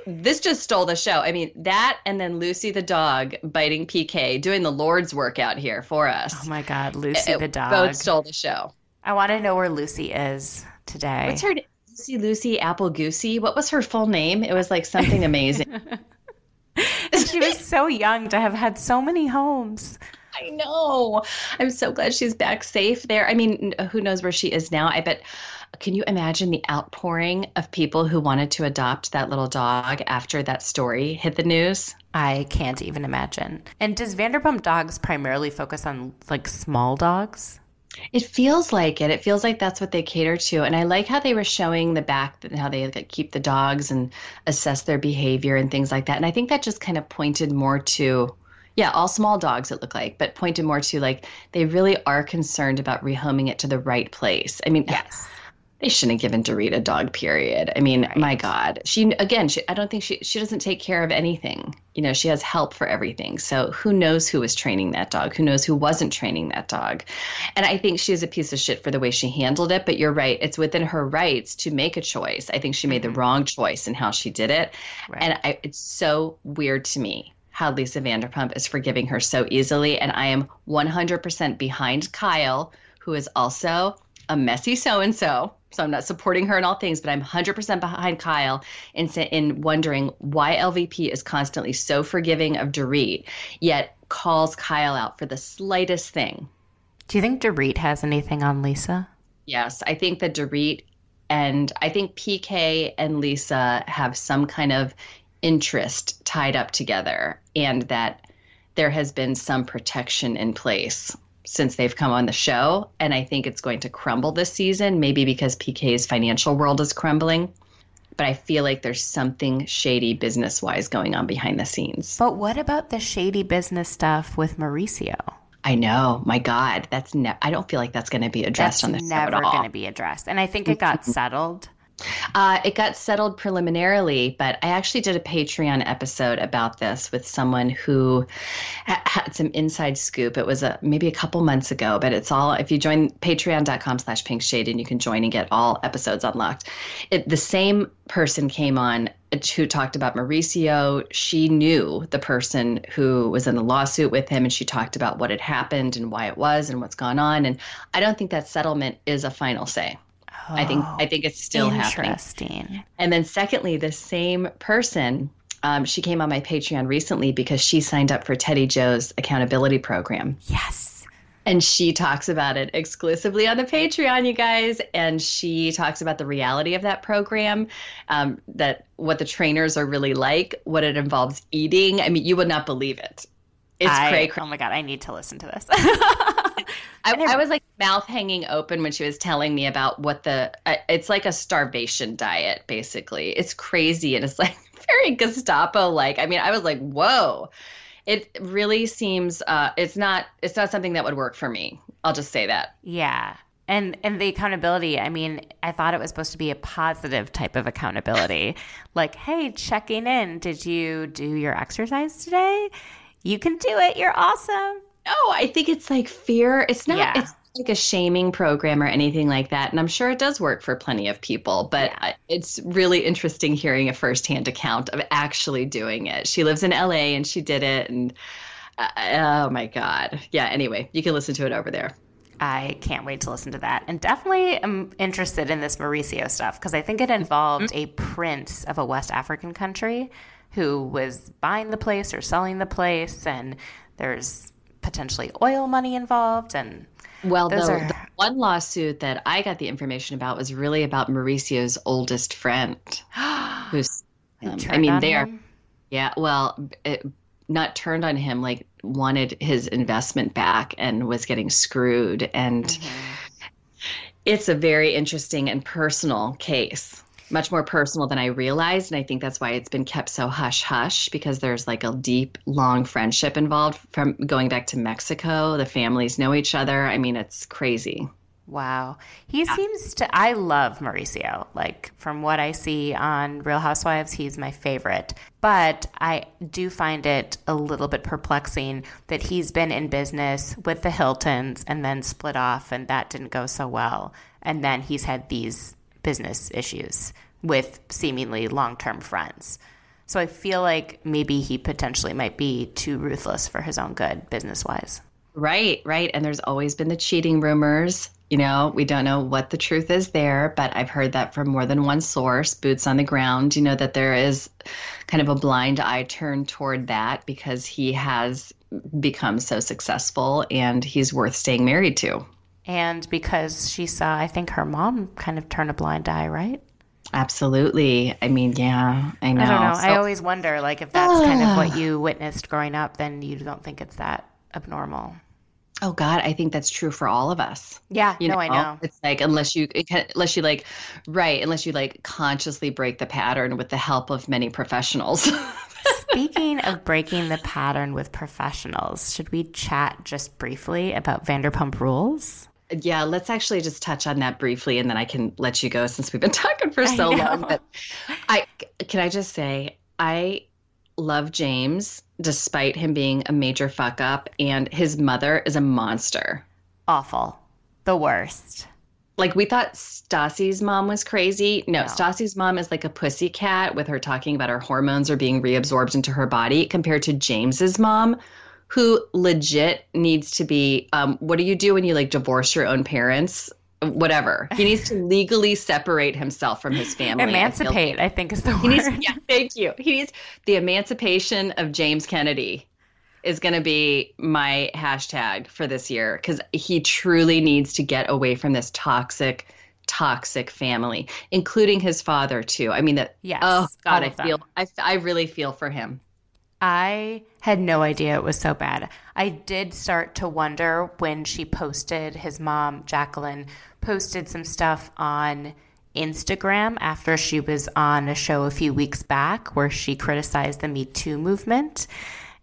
this just stole the show. I mean, that and then Lucy the dog biting PK, doing the Lord's work out here for us. Oh my God, Lucy it, the dog. Both stole the show. I want to know where Lucy is today. What's her Lucy Lucy Apple Goosey? What was her full name? It was like something amazing. (laughs) (laughs) she was so young to have had so many homes. I know. I'm so glad she's back safe there. I mean, who knows where she is now? I bet can you imagine the outpouring of people who wanted to adopt that little dog after that story hit the news? I can't even imagine. And does Vanderpump Dogs primarily focus on like small dogs? It feels like it. It feels like that's what they cater to. And I like how they were showing the back, and how they keep the dogs and assess their behavior and things like that. And I think that just kind of pointed more to, yeah, all small dogs it looked like, but pointed more to like they really are concerned about rehoming it to the right place. I mean, yes they shouldn't have given Dorit a dog. Period. I mean, right. my God, she again. She, I don't think she she doesn't take care of anything. You know, she has help for everything. So who knows who was training that dog? Who knows who wasn't training that dog? And I think she's a piece of shit for the way she handled it. But you're right; it's within her rights to make a choice. I think she made the mm-hmm. wrong choice in how she did it, right. and I, it's so weird to me how Lisa Vanderpump is forgiving her so easily. And I am 100% behind Kyle, who is also a messy so and so so I'm not supporting her in all things, but I'm 100% behind Kyle in, in wondering why LVP is constantly so forgiving of Dorit, yet calls Kyle out for the slightest thing. Do you think Dorit has anything on Lisa? Yes, I think that Dorit and I think PK and Lisa have some kind of interest tied up together and that there has been some protection in place since they've come on the show. And I think it's going to crumble this season, maybe because PK's financial world is crumbling. But I feel like there's something shady business wise going on behind the scenes. But what about the shady business stuff with Mauricio? I know. My God, that's ne- I don't feel like that's going to be addressed that's on the show at all. Never going to be addressed, and I think it got (laughs) settled. Uh, it got settled preliminarily, but I actually did a Patreon episode about this with someone who ha- had some inside scoop. It was a maybe a couple months ago, but it's all if you join patreon.com slash pink shade and you can join and get all episodes unlocked. It, the same person came on who talked about Mauricio. She knew the person who was in the lawsuit with him, and she talked about what had happened and why it was and what's gone on. And I don't think that settlement is a final say. Oh, I think I think it's still interesting. happening. And then secondly, the same person, um, she came on my Patreon recently because she signed up for Teddi Jo's accountability program. Yes. And she talks about it exclusively on the Patreon, you guys. And she talks about the reality of that program, um, that what the trainers are really like, what it involves eating. I mean, you would not believe it. It's crazy. Oh my god, I need to listen to this. (laughs) I, I, was like mouth hanging open when she was telling me about what the uh, it's like a starvation diet basically. It's crazy and it's (laughs) like very gestapo like i mean i was like whoa. It really seems uh, it's not it's not something that would work for me. I'll just say that. Yeah. And and the accountability i mean i thought it was supposed to be a positive type of accountability. (laughs) Like hey checking in. Did you do your exercise today? You can do it. You're awesome no i think it's like fear it's not yeah. it's like a shaming program or anything like that and i'm sure it does work for plenty of people but yeah. it's really interesting hearing a firsthand account of actually doing it she lives in la and she did it and uh, oh my god yeah anyway you can listen to it over there I can't wait to listen to that. And definitely am interested in this Mauricio stuff because I think it involved mm-hmm. a prince of a West African country who was buying the place or selling the place. And there's potentially oil money involved. And well, the, are... the one lawsuit that I got the information about was really about Mauricio's oldest friend, (gasps) who's, um, I mean, they are, yeah, well, it, not turned on him, like wanted his investment back and was getting screwed. And mm-hmm. it's a very interesting and personal case, much more personal than I realized. And I think that's why it's been kept so hush hush because there's like a deep, long friendship involved from going back to Mexico. The families know each other. I mean, it's crazy. Wow. He yeah. seems to, I love Mauricio. Like, from what I see on Real Housewives, he's my favorite. But I do find it a little bit perplexing that he's been in business with the Hiltons and then split off, and that didn't go so well. And then he's had these business issues with seemingly long term friends. So I feel like maybe he potentially might be too ruthless for his own good business wise. Right, right. And there's always been the cheating rumors. You know, we don't know what the truth is there, but I've heard that from more than one source, boots on the ground, you know, that there is kind of a blind eye turned toward that because he has become so successful and he's worth staying married to. And because she saw, I think her mom kind of turn a blind eye, right? Absolutely. I mean, yeah, I know. I don't know. So, I always wonder, like, if that's kind of what ah. you witnessed growing up, then you don't think it's that abnormal. Oh God, I think that's true for all of us. Yeah, you know, no, I know. It's like unless you unless you like right, unless you like consciously break the pattern with the help of many professionals. (laughs) Speaking of breaking the pattern with professionals, should we chat just briefly about Vanderpump Rules? Yeah, let's actually just touch on that briefly, and then I can let you go since we've been (laughs) talking for so long. But I can I just say I love James despite him being a major fuck up, and his mother is a monster. Awful. The worst. Like we thought Stassi's mom was crazy. No, no. Stassi's mom is like a pussy cat with her talking about her hormones are being reabsorbed into her body compared to James's mom, who legit needs to be um, what do you do when you like divorce your own parents? whatever. He needs to (laughs) legally separate himself from his family. Emancipate, I, I think is the he word. Needs, yeah, thank you. He needs the emancipation of James Kennedy is going to be my hashtag for this year because he truly needs to get away from this toxic toxic family including his father too i mean that yes, oh god i feel I, I really feel for him I had no idea it was so bad. I did start to wonder when she posted, his mom, Jacqueline, posted some stuff on Instagram after she was on a show a few weeks back where she criticized the Me Too movement.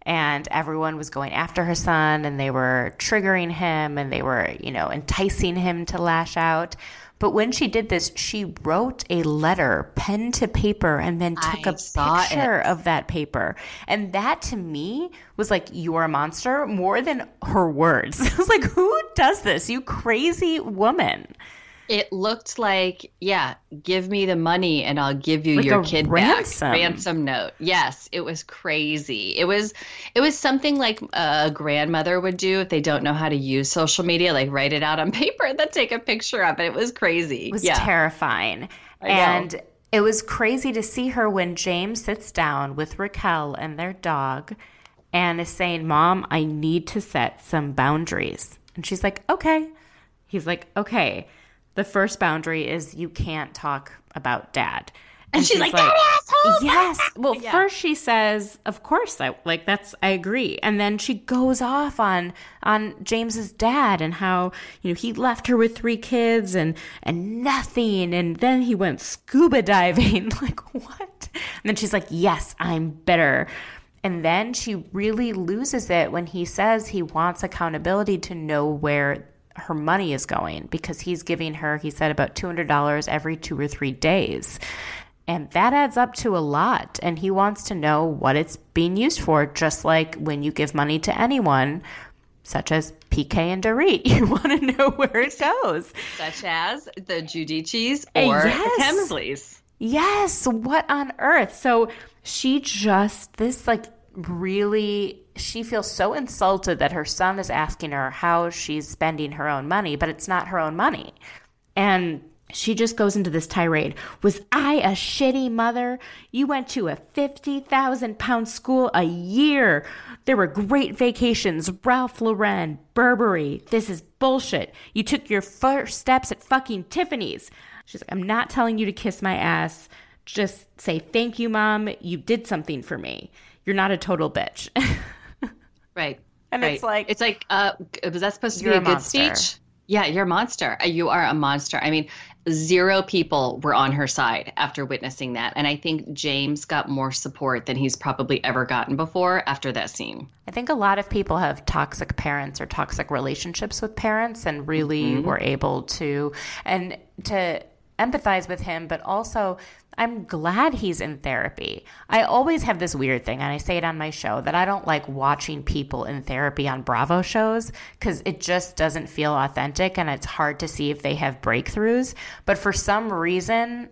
And everyone was going after her son and they were triggering him and they were, you know, enticing him to lash out. But when she did this, she wrote a letter, pen to paper, and then took I a picture it. of that paper. And that to me was like, you're a monster more than her words. (laughs) I was like, who does this? You crazy woman. It looked like, yeah, give me the money and I'll give you like your kid ransom. back. Ransom note. Yes, it was crazy. It was it was something like a grandmother would do if they don't know how to use social media, like write it out on (laughs) paper and then take a picture of it. It was crazy. It was yeah. terrifying. And it was crazy to see her when James sits down with Raquel and their dog and is saying, Mom, I need to set some boundaries. And she's like, Okay. He's like, Okay the first boundary is you can't talk about dad. And, she's, like, "That asshole!" Yes. Well, first she says, "Of course, I like that's I agree," and then she goes off on on James's dad and how you know he left her with three kids and and nothing, and then he went scuba diving. (laughs) like what? And then she's like, "Yes, I'm bitter." And then she really loses it when he says he wants accountability to know where her money is going because he's giving her, he said, about $200 every two or three days. And that adds up to a lot. And he wants to know what it's being used for, just like when you give money to anyone, such as PK and Dorit. (laughs) You want to know where it goes. Such as the Giudices uh, or yes. the Hemsleys. Yes. What on earth? So she just, this like really, she feels so insulted that her son is asking her how she's spending her own money, but it's not her own money. And she just goes into this tirade. Was I a shitty mother? You went to a 50,000 pound school a year. There were great vacations, Ralph Lauren, Burberry. This is bullshit. You took your first steps at fucking Tiffany's. She's like, I'm not telling you to kiss my ass. Just say, thank you, mom. You did something for me. You're not a total bitch. (laughs) Right. And right. it's like- it's like, uh, was that supposed to be a a, good monster. speech? Yeah, you're a monster. Uh, You are a monster. I mean, zero people were on her side after witnessing that. And I think James got more support than he's probably ever gotten before after that scene. I think a lot of people have toxic parents or toxic relationships with parents and really were able to and to empathize with him, but also I'm glad he's in therapy. I always have this weird thing, and I say it on my show, that I don't like watching people in therapy on Bravo shows because it just doesn't feel authentic and it's hard to see if they have breakthroughs. But for some reason,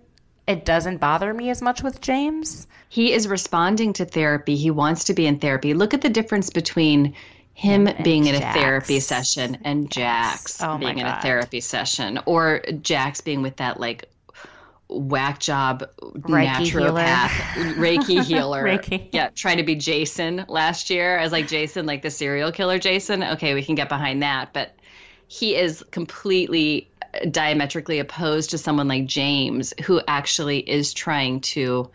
it doesn't bother me as much with James. He is responding to therapy. He wants to be in therapy. Look at the difference between him being in a therapy session and Jax Oh being in a therapy session, or Jax being with that like whack job Reiki healer. naturopath, (laughs) Reiki healer. Reiki. Yeah, trying to be Jason last year as like Jason, like the serial killer Jason. Okay, we can get behind that, but he is completely uh, diametrically opposed to someone like James, who actually is trying to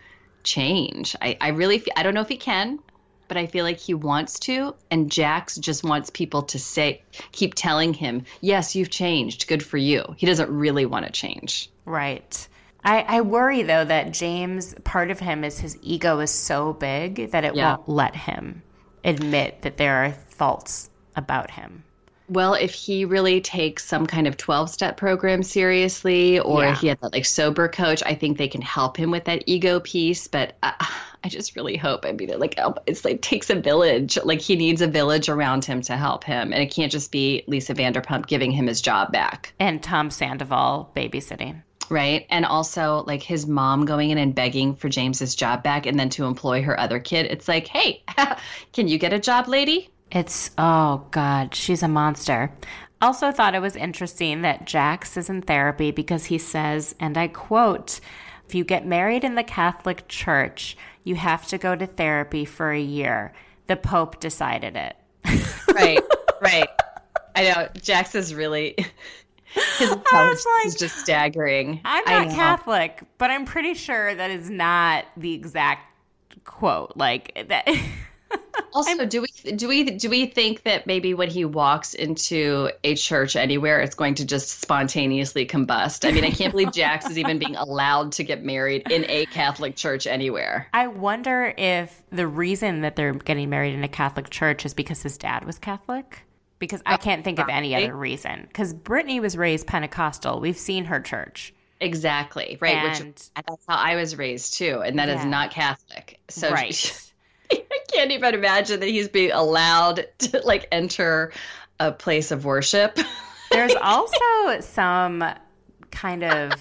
change. I, I really, I don't know if he can, but I feel like he wants to. And Jax just wants people to say, keep telling him, yes, you've changed. Good for you. He doesn't really want to change. Right. I, I worry though that James, part of him is his ego is so big that it Yeah. won't let him admit that there are faults about him. Well, if he really takes some kind of 12 step program seriously, or Yeah. if he has that like sober coach, I think they can help him with that ego piece. But I, I just really hope, I mean, it, like, it's like takes a village. Like, he needs a village around him to help him. And it can't just be Lisa Vanderpump giving him his job back. And Tom Sandoval babysitting. Right. And also, like, his mom going in and begging for James's job back and then to employ her other kid. It's like, hey, (laughs) can you get a job, lady? It's, oh God, she's a monster. Also, thought it was interesting that Jax is in therapy because he says, and I quote, if you get married in the Catholic Church, you have to go to therapy for a year. The Pope decided it. Right. (laughs) right. I know. Jax is really. (laughs) His was intelligence like- is just staggering. I'm not. Catholic, but I'm pretty sure that is not the exact quote. Like that. (laughs) Also, do we do we do we think that maybe when he walks into a church anywhere, it's going to just spontaneously combust? I mean, I can't believe Jax is even being allowed to get married in a Catholic church anywhere. I wonder if the reason that they're getting married in a Catholic church is because his dad was Catholic. Because I can't think of any other reason. Because Brittany was raised Pentecostal. We've seen her church. Exactly right. And- Which that's how I was raised too, and that is Yeah. not Catholic. So (laughs) right. I can't even imagine that he's being allowed to like enter a place of worship. There's (laughs) also some kind of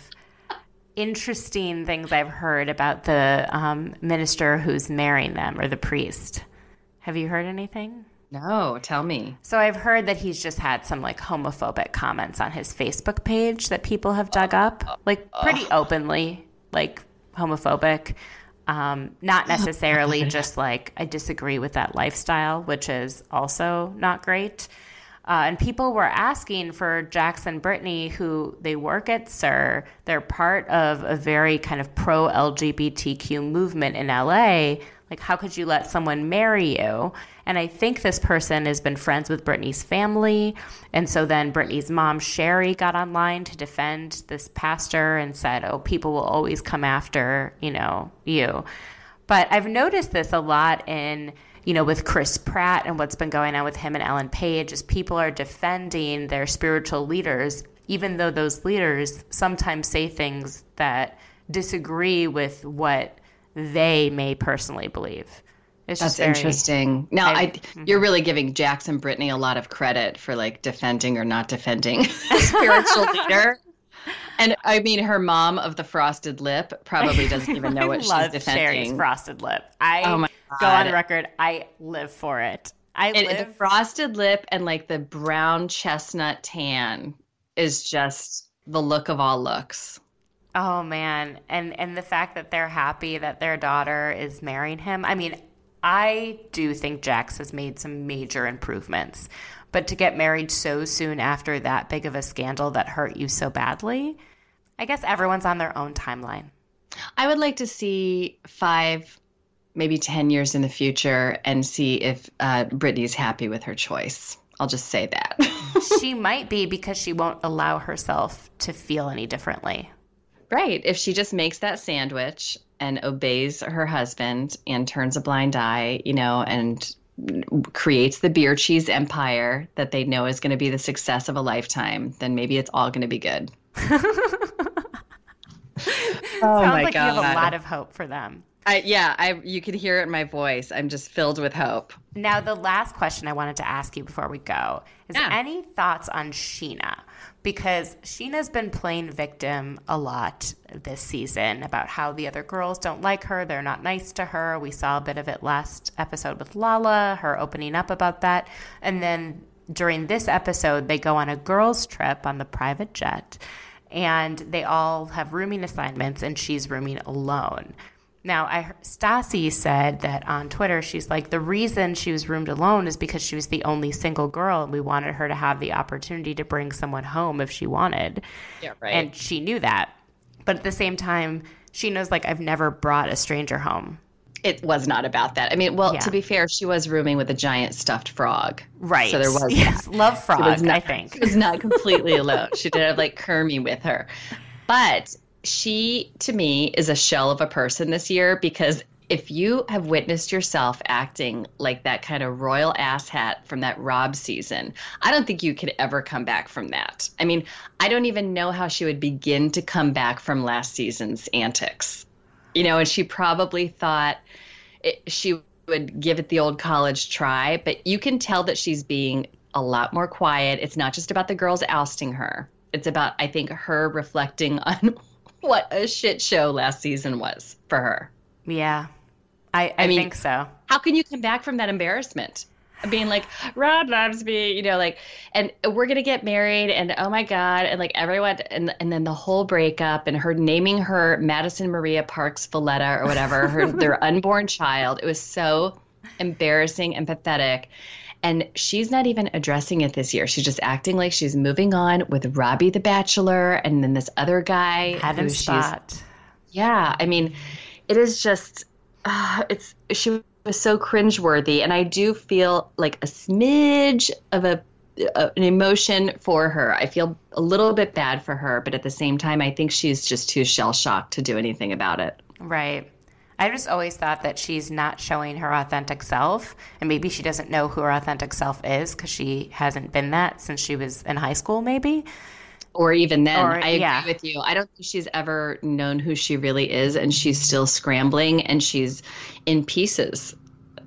interesting things I've heard about the um, minister who's marrying them or the priest. Have you heard anything? No, tell me. So I've heard that he's just had some like homophobic comments on his Facebook page that people have dug up, like pretty openly, like homophobic. Um, not (laughs) necessarily just like I disagree with that lifestyle, which is also not great. Uh, and people were asking for Jax and Brittany, who they work at SUR. They're part of a very kind of pro LGBTQ movement in LA. Like, how could you let someone marry you? And I think this person has been friends with Brittany's family. And so then Brittany's mom, Sheree, got online to defend this pastor and said, oh, people will always come after, you know, you. But I've noticed this a lot in you know, with Chris Pratt and what's been going on with him and Ellen Page, is people are defending their spiritual leaders, even though those leaders sometimes say things that disagree with what they may personally believe. It's That's very, interesting. Now, I, I mm-hmm. you're really giving Jax and Brittany a lot of credit for like defending or not defending (laughs) a spiritual (laughs) leader. And I mean, her mom of the frosted lip probably doesn't even know (laughs) what she's defending. Sheree's frosted lip. I oh my go on record. I live for it. I live the frosted lip and like the brown chestnut tan is just the look of all looks. Oh man, and and the fact that they're happy that their daughter is marrying him. I mean, I do think Jax has made some major improvements, but to get married so soon after that big of a scandal that hurt you so badly, I guess everyone's on their own timeline. I would like to see five maybe 10 years in the future and see if uh, Brittany's happy with her choice. I'll just say that. (laughs) she might be because she won't allow herself to feel any differently. Right. If she just makes that sandwich and obeys her husband and turns a blind eye, you know, and creates the beer cheese empire that they know is going to be the success of a lifetime, then maybe it's all going to be good. (laughs) oh Sounds my like God. you have a lot of hope for them. I, yeah, I you can hear it in my voice. I'm just filled with hope. Now, the last question I wanted to ask you before we go is yeah. any thoughts on Scheana? Because Scheana's been playing victim a lot this season about how the other girls don't like her, they're not nice to her. We saw a bit of it last episode with Lala, her opening up about that. And then during this episode, they go on a girls' trip on the private jet and they all have rooming assignments and she's rooming alone. Now, I Stassi said that on Twitter. She's like the reason she was roomed alone is because she was the only single girl, and we wanted her to have the opportunity to bring someone home if she wanted. Yeah, right. And she knew that, but at the same time, she knows like I've never brought a stranger home. It was not about that. I mean, well, yeah. to be fair, she was rooming with a giant stuffed frog. Right. So there was (laughs) yes, that. love frog. Not, I think she was not completely alone. She did have like Kermie with her, but she to me is a shell of a person this year because if you have witnessed yourself acting like that kind of royal asshat from that Rob season, I don't think you could ever come back from that. I mean, I don't even know how she would begin to come back from last season's antics. You know, and she probably thought it, she would give it the old college try, but you can tell that she's being a lot more quiet. It's not just about the girls ousting her. It's about, I think, her reflecting (laughs) on what a shit show last season was for her. Yeah, I, I, I mean, think so. How can you come back from that embarrassment? Being like, Rob loves me, you know, like, and we're gonna get married, and oh my god, and like everyone, and and then the whole breakup, and her naming her Madison Maria Parks Valletta or whatever, her their (laughs) unborn child. It was so embarrassing and pathetic. And she's not even addressing it this year. She's just acting like she's moving on with Robbie the Bachelor and then this other guy. Adam Spott. Yeah. I mean, it is just, uh, it's, she was so cringeworthy. And I do feel like a smidge of a, an emotion for her. I feel a little bit bad for her, but at the same time, I think she's just too shell shocked to do anything about it. Right. I just always thought that she's not showing her authentic self, and maybe she doesn't know who her authentic self is because she hasn't been that since she was in high school, maybe. Or even then, or, I agree yeah. with you. I don't think she's ever known who she really is, and she's still scrambling, and she's in pieces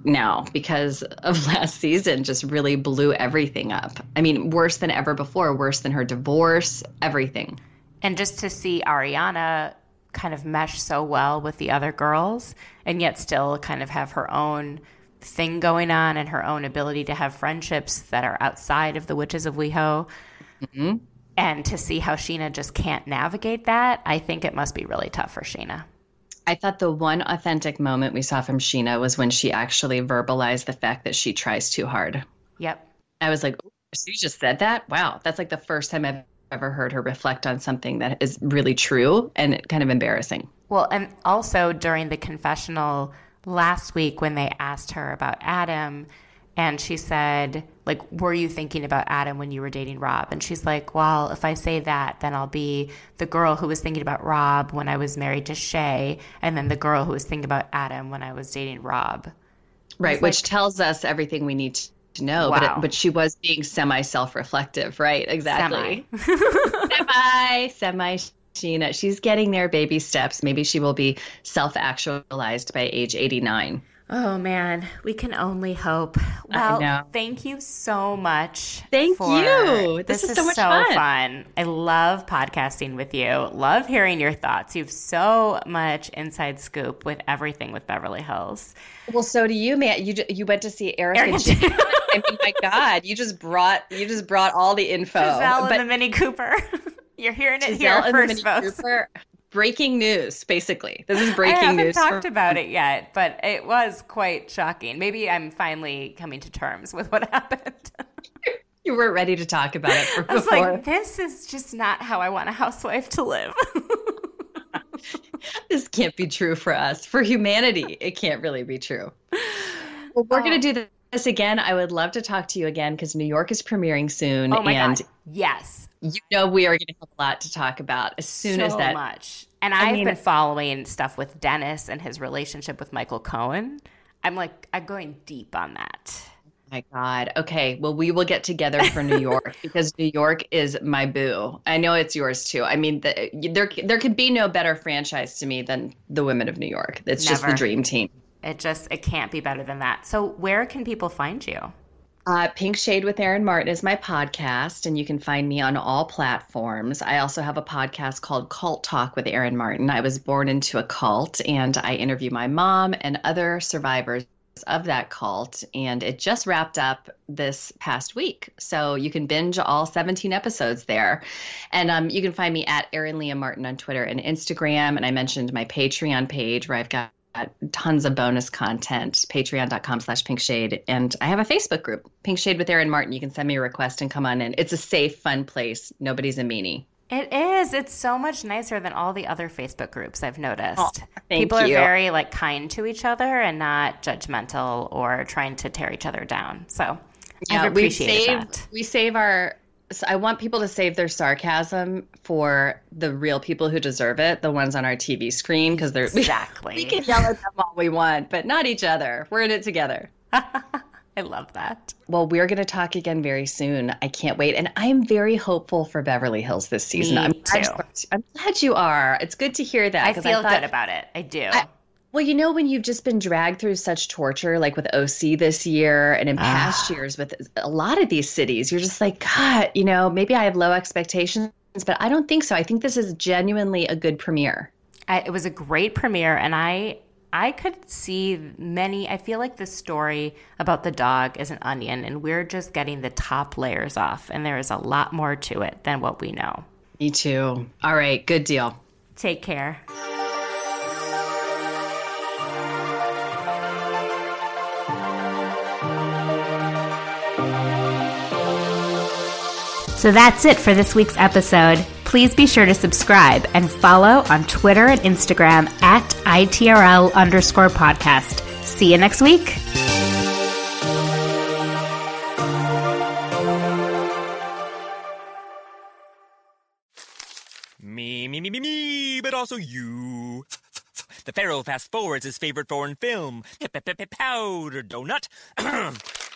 now because of (laughs) last season just really blew everything up. I mean, worse than ever before, worse than her divorce, everything. And just to see Ariana kind of mesh so well with the other girls and yet still kind of have her own thing going on and her own ability to have friendships that are outside of the witches of WeHo. Mm-hmm. And to see how Scheana just can't navigate that, I think it must be really tough for Scheana. I thought the one authentic moment we saw from Scheana was when she actually verbalized the fact that she tries too hard. Yep. I was like, She just said that. Wow, that's like the first time I've ever heard her reflect on something that is really true and kind of embarrassing. Well, and also during the confessional last week when they asked her about Adam, and she said, like, were you thinking about Adam when you were dating Rob? And she's like, well, if I say that, then I'll be the girl who was thinking about Rob when I was married to Shay, and then the girl who was thinking about Adam when I was dating Rob. Right, which tells us everything we need to know. But it, but she was being semi self reflective, right? Exactly. Semi. (laughs) Semi. Scheana, she's getting there, baby steps. Maybe she will be self actualized by age 89. Oh man, we can only hope. Well, thank you so much. Thank for- you. This is so much fun. fun. I love podcasting with you. Love hearing your thoughts. You have so much inside scoop with everything with Beverly Hills. Well, so do you, man. You you went to see Eric and Eric and Jane. (laughs) I mean, my God, you just brought you just brought all the info. Gizelle But and the Mini Cooper. (laughs) You're hearing it Gizelle here first, folks. Cooper, breaking news, basically. This is breaking news. I haven't news. talked for- about it yet, but it was quite shocking. Maybe I'm finally coming to terms with what (laughs) happened. you weren't ready to talk about it for I was before. like, this is just not how I want a housewife to live. (laughs) this can't be true for us. For humanity, it can't really be true. Well, we're Oh. going to do this again. I would love to talk to you again because New York is premiering soon. oh my and God. Yes. you know we are going to have a lot to talk about as soon as so that. much. And I've mean- been following stuff with Dennis and his relationship with Michael Cohen. I'm like, I'm going deep on that. Oh my God. Okay. Well, we will get together for New (laughs) York because New York is my boo. I know it's yours too. I mean, the, there there could be no better franchise to me than the Women of New York. It's just the dream team. It just, it can't be better than that. So, where can people find you? Uh, Pink Shade with Erin Martin is my podcast, and you can find me on all platforms. I also have a podcast called Cult Talk with Erin Martin. I was born into a cult, and I interview my mom and other survivors of that cult, and it just wrapped up this past week. So you can binge all 17 episodes there. And um, you can find me at Erin Leah Martin on Twitter and Instagram. And I mentioned my Patreon page where I've got tons of bonus content patreon.com slash pink shade and i have a facebook group pink shade with erin martin you can send me a request and come on in it's a safe fun place nobody's a meanie It is. It's so much nicer than all the other Facebook groups I've noticed. Oh, People are very like kind to each other and not judgmental or trying to tear each other down. So I've we appreciated save that. we save our so i want people to save their sarcasm for the real people who deserve it the ones on our tv screen because they're (laughs) Exactly. we can yell at them all we want but not each other we're in it together (laughs) I love that. Well, we're going to talk again very soon. I can't wait. And I am very hopeful for Beverly Hills this season. Me I'm, glad too. you- I'm glad you are. It's good to hear that. I feel thought- good about it. I do. I- Well, you know, when you've just been dragged through such torture, like with OC this year and in past ah. years with a lot of these cities, you're just like, God, you know, maybe I have low expectations, but I don't think so. I think this is genuinely a good premiere. I, it was a great premiere, and I I could see many. I feel like the story about the dog is an onion, and we're just getting the top layers off, and there is a lot more to it than what we know. Me too. All right, good deal. Take care. So that's it for this week's episode. Please be sure to subscribe and follow on Twitter and Instagram at ITRL underscore podcast. See you next week. Me, me, me, me, me, but also you. The Pharaoh fast forwards his favorite foreign film, Powder Donut. (clears throat)